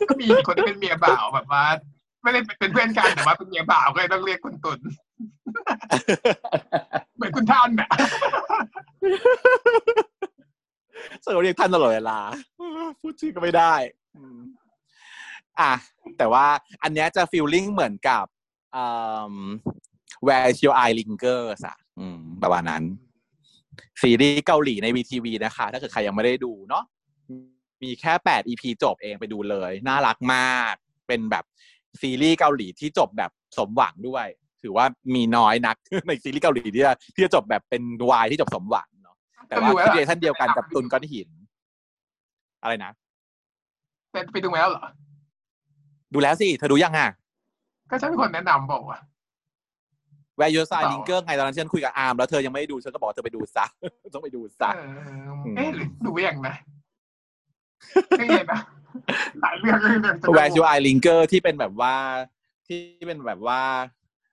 ก็มีคนที่เป็นเมียบ่าวแบบว่าไม่ได้เป็นเพื่อนกันแต่ว่าเป็นเมียบ่าวก็เลยต้องเรียกคุณตุนเหมือนคุณท่านน่ะเสือเรียกท่านตลอดเวลาพูดชื่อก็ไม่ได้อะแต่ว่าอันเนี้ยจะฟีลลิ่งเหมือนกับอืม Where Your Eye Lingers อะประมาณนั้น ซีรีส์เกาหลีใน VTV นะคะ ถ้าเกิดใครยังไม่ได้ดูเนาะมีแค่ 8 EP จบเองไปดูเลย น่ารักมาก เป็นแบบซีรีส์เกาหลีที่จบแบบสมหวังด้วย ถือว่ามีน้อยนักในซีรีส์เกาหลีที่จะที่จะจบแบบเป็นวายที่จบสมหวังเนาะแต่ว่าซีรีส์ท่านเดียวกันกับตุนก้อนหิน อะไรนะแต่ไปดูมาแล้วเหรอ ดูแล้วสิ เธอดูยังอะ ก็ฉันเป็นคนแนะนำบอกว่า Where Your Eyes Linger ไงตอนนั้นฉันคุยกับอาร์มแล้วเธอยังไม่ได้ดูฉันก็บอกเธอไปดูซะต้องไปดูซะเออเอ๊ะหรือดูยังนะไม่เห็นนะหลายเรื่องเลยเรื่องจะดู Where Your Eyes Linger ที่เป็นแบบว่าที่เป็นแบบว่า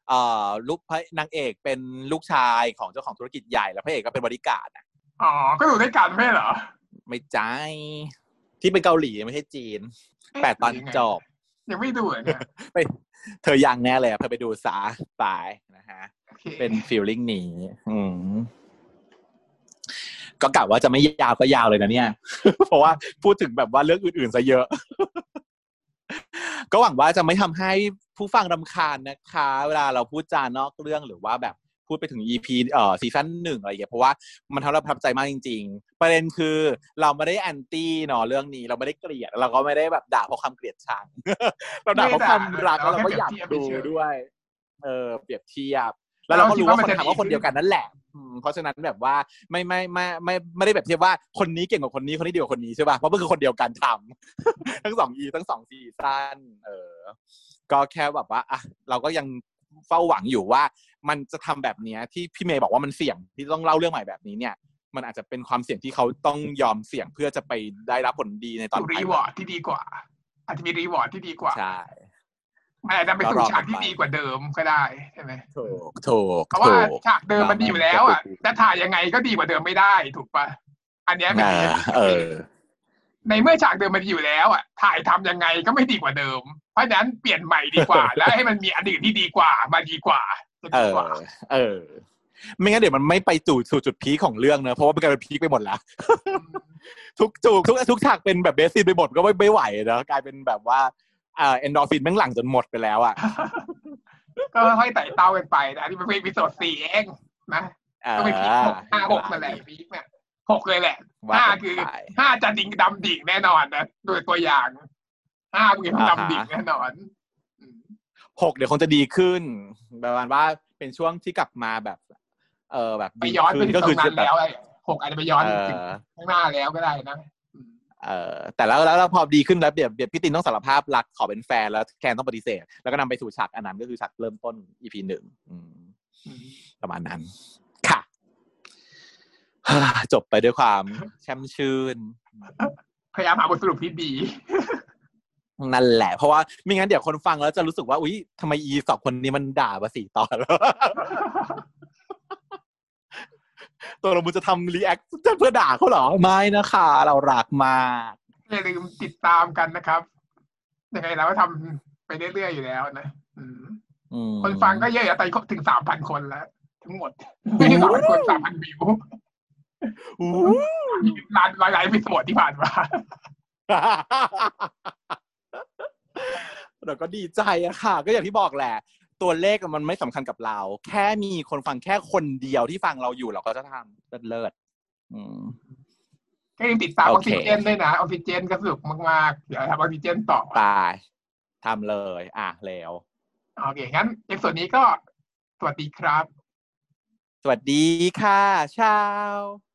เอ่อลูกพระนางเอกเป็นลูกชายของเจ้าของธุรกิจใหญ่แล้วพระเอกก็เป็นบริการดอะอ๋อ ก็ดูด้วยกันไม่ใช่เหรอ ไม่ใจายที่เป็นเกาหลีไม่ใช่จีนเะแปดตอนยังไงจบยังไม่ดูเลยเนี่ยไป เธอยังแน่เลยอะเธอไปดูซะไปนะฮะโอเคเป็นฟีลลิ่งนี้อืมก็กะว่าจะไม่ยาวก็ยาวเลยนะเนี่ย เพราะว่าพูดถึงแบบว่าเรื่องอื่นๆซะเยอะ ก็หวังว่าจะไม่ทำให้ผู้ฟังรำคาญนะคะ เวลาเราพูดจานอกเรื่องหรือว่าแบบ พูดไปถึง EP เอ่อ season หนึ่งอะไรอย่างเงี้ยเพราะว่ามันทำให้เราประทับใจมากจริง ๆ ประเด็นคือเราไม่ได้ anti เนาะเรื่องนี้เราไม่ได้เกลียดเราก็ไม่ได้แบบด่าเพราะความเกลียดชังเราด่าเพราะความรักแล้วเราก็อยากดูด้วย เออเปรียบเทียบแล้วเราก็รู้ว่าคนทำว่าคนเดียวกันนั่นแหละอืมเพราะฉะนั้นแบบว่าไม่ไม่ไม่ไม่ไม่ได้แบบเทียบว่าคนนี้เก่งกว่าคนนี้คนนี้ดีกว่าคนนี้ใช่ป่ะ เพราะมันคือคนเดียวกันทำทั้งสอง E ทั้งสอง season เออ ก็แค่แบบว่าอะเราก็ยัง เฝ้าหวังอยู่ว่า มันจะทำแบบเนี้ยที่พี่เมย์บอกว่ามันเสี่ยงที่ต้องเล่าเรื่องใหม่แบบนี้เนี่ย มันอาจจะเป็นความเสี่ยงที่เขาต้องยอมเสี่ยงเพื่อจะไปได้รับผลดีในตอน reward ที่ดีกว่า อาจจะมี reward ที่ดีกว่าใช่มันอาจจะไปสู่ฉากที่ดีกว่าเดิมก็ได้ใช่ไหมถูกถูกเพราะว่าถูกฉากเดิมมันดีอยู่แล้วอะจะถ่ายยังไงก็ดีกว่าเดิมไม่ได้ถูกปะอันเนี้ยเป็นเออเออ ในเมื่อฉากเดิมมันดีอยู่แล้วอะถ่ายทำยังไงก็ไม่ดีกว่าเดิม เพราะฉะนั้นเปลี่ยนใหม่ดีกว่า แล้วให้มันมีอันอื่นที่ดีกว่ามาดีกว่าจะเอดีอกว่าเออ ไม่งั้นเดี๋ยวมันไม่ไปสู่จุด peak ของเรื่องเนอะเพราะว่ามันกลายเป็น peak ไปหมดแล้วทุกจูกทุกทุกฉากเป็นแบบ basic ไปหมดก็ไม่ไม่ไหวนะกลายเป็นแบบว่าอ่าเอนดอร์ฟินแม่งหลั่งจนหมดไปแล้วอะก็ค่อยไต่เต้ากันไปนะอันนี้เป็น episode สี่เองนะอ่าก็เป็น peak หกห้าหกนั่นแหละพีคเนี่ย หกเลยแหละว่าห้ากันคือไปห้าจะดิ่งดำดิ่งแน่นอนนะโดยตัวอย่างห้าคือดำดิ่งแน่นอนอืมหกเดี๋ยวคงจะดีขึ้นประมาณว่าเป็นช่วงที่กลับมาแบบ เออแบบไปดีย้อนไปขึ้นถึงก็ตคืรองนั้นแบบแล้วไอ้หกอาจจะไปย้อนเอถึงอข้างหน้าแล้วก็ได้นะอืมเออแต่แล้วแล้วแล้วพอดีขึ้นแล้วเดี๋ยวเดี๋ยวพี่ตินต้องสารภาพรักขอเป็นแฟนแล้วแคนต้องปฏิเสธ แล้วก็นำไปสู่ฉากอันนั้นก็คือฉากเริ่มต้น EP หนึ่งอืมอืมประมาณนั้นค่ะ จบไปด้วยความแช่มชื่น พยายามหาบทสรุปที่ดี นั่นแหละ เพราะว่าไม่งั้นเดี๋ยวคนฟังแล้วจะรู้สึกว่า อุ๊ยทำไมอีสองคนนี้มันด่ามาสี่ตอนแล้วตัวเรามึงจะทำ react เพื่อด่าเขาเหรอ ไม่นะคะ เรารักมากอย่าลืมติดตามกันนะครับยังไงเราก็ทำไปเรื่อยๆอยู่แล้วนะอืมอืมคนฟังก็เยอะอยู่ตอนนี้ถึงสามพันคนแล้ว ทั้งหมดไม่ใช่สามพันคนสามพันวิว อู้หลายหลายหลายพิสดที่ผ่านมาเราก็ดีใจอะค่ะ ก็อย่างที่บอกแหละ ตัวเลขมันไม่สำคัญกับเรา แค่มีคนฟังแค่คนเดียวที่ฟังเราอยู่เราก็จะทำเลิศเลิศๆอืมก็ยังติดตามอโออกเคซิเจนด้วยนะออกซิเจนก็สนุกมากๆเดี๋ยวทำออกซิเจนต่อตายทำเลย อะแล้วโอเคงั้น episode นี้ก็สวัสดีครับ สวัสดีค่ะชาว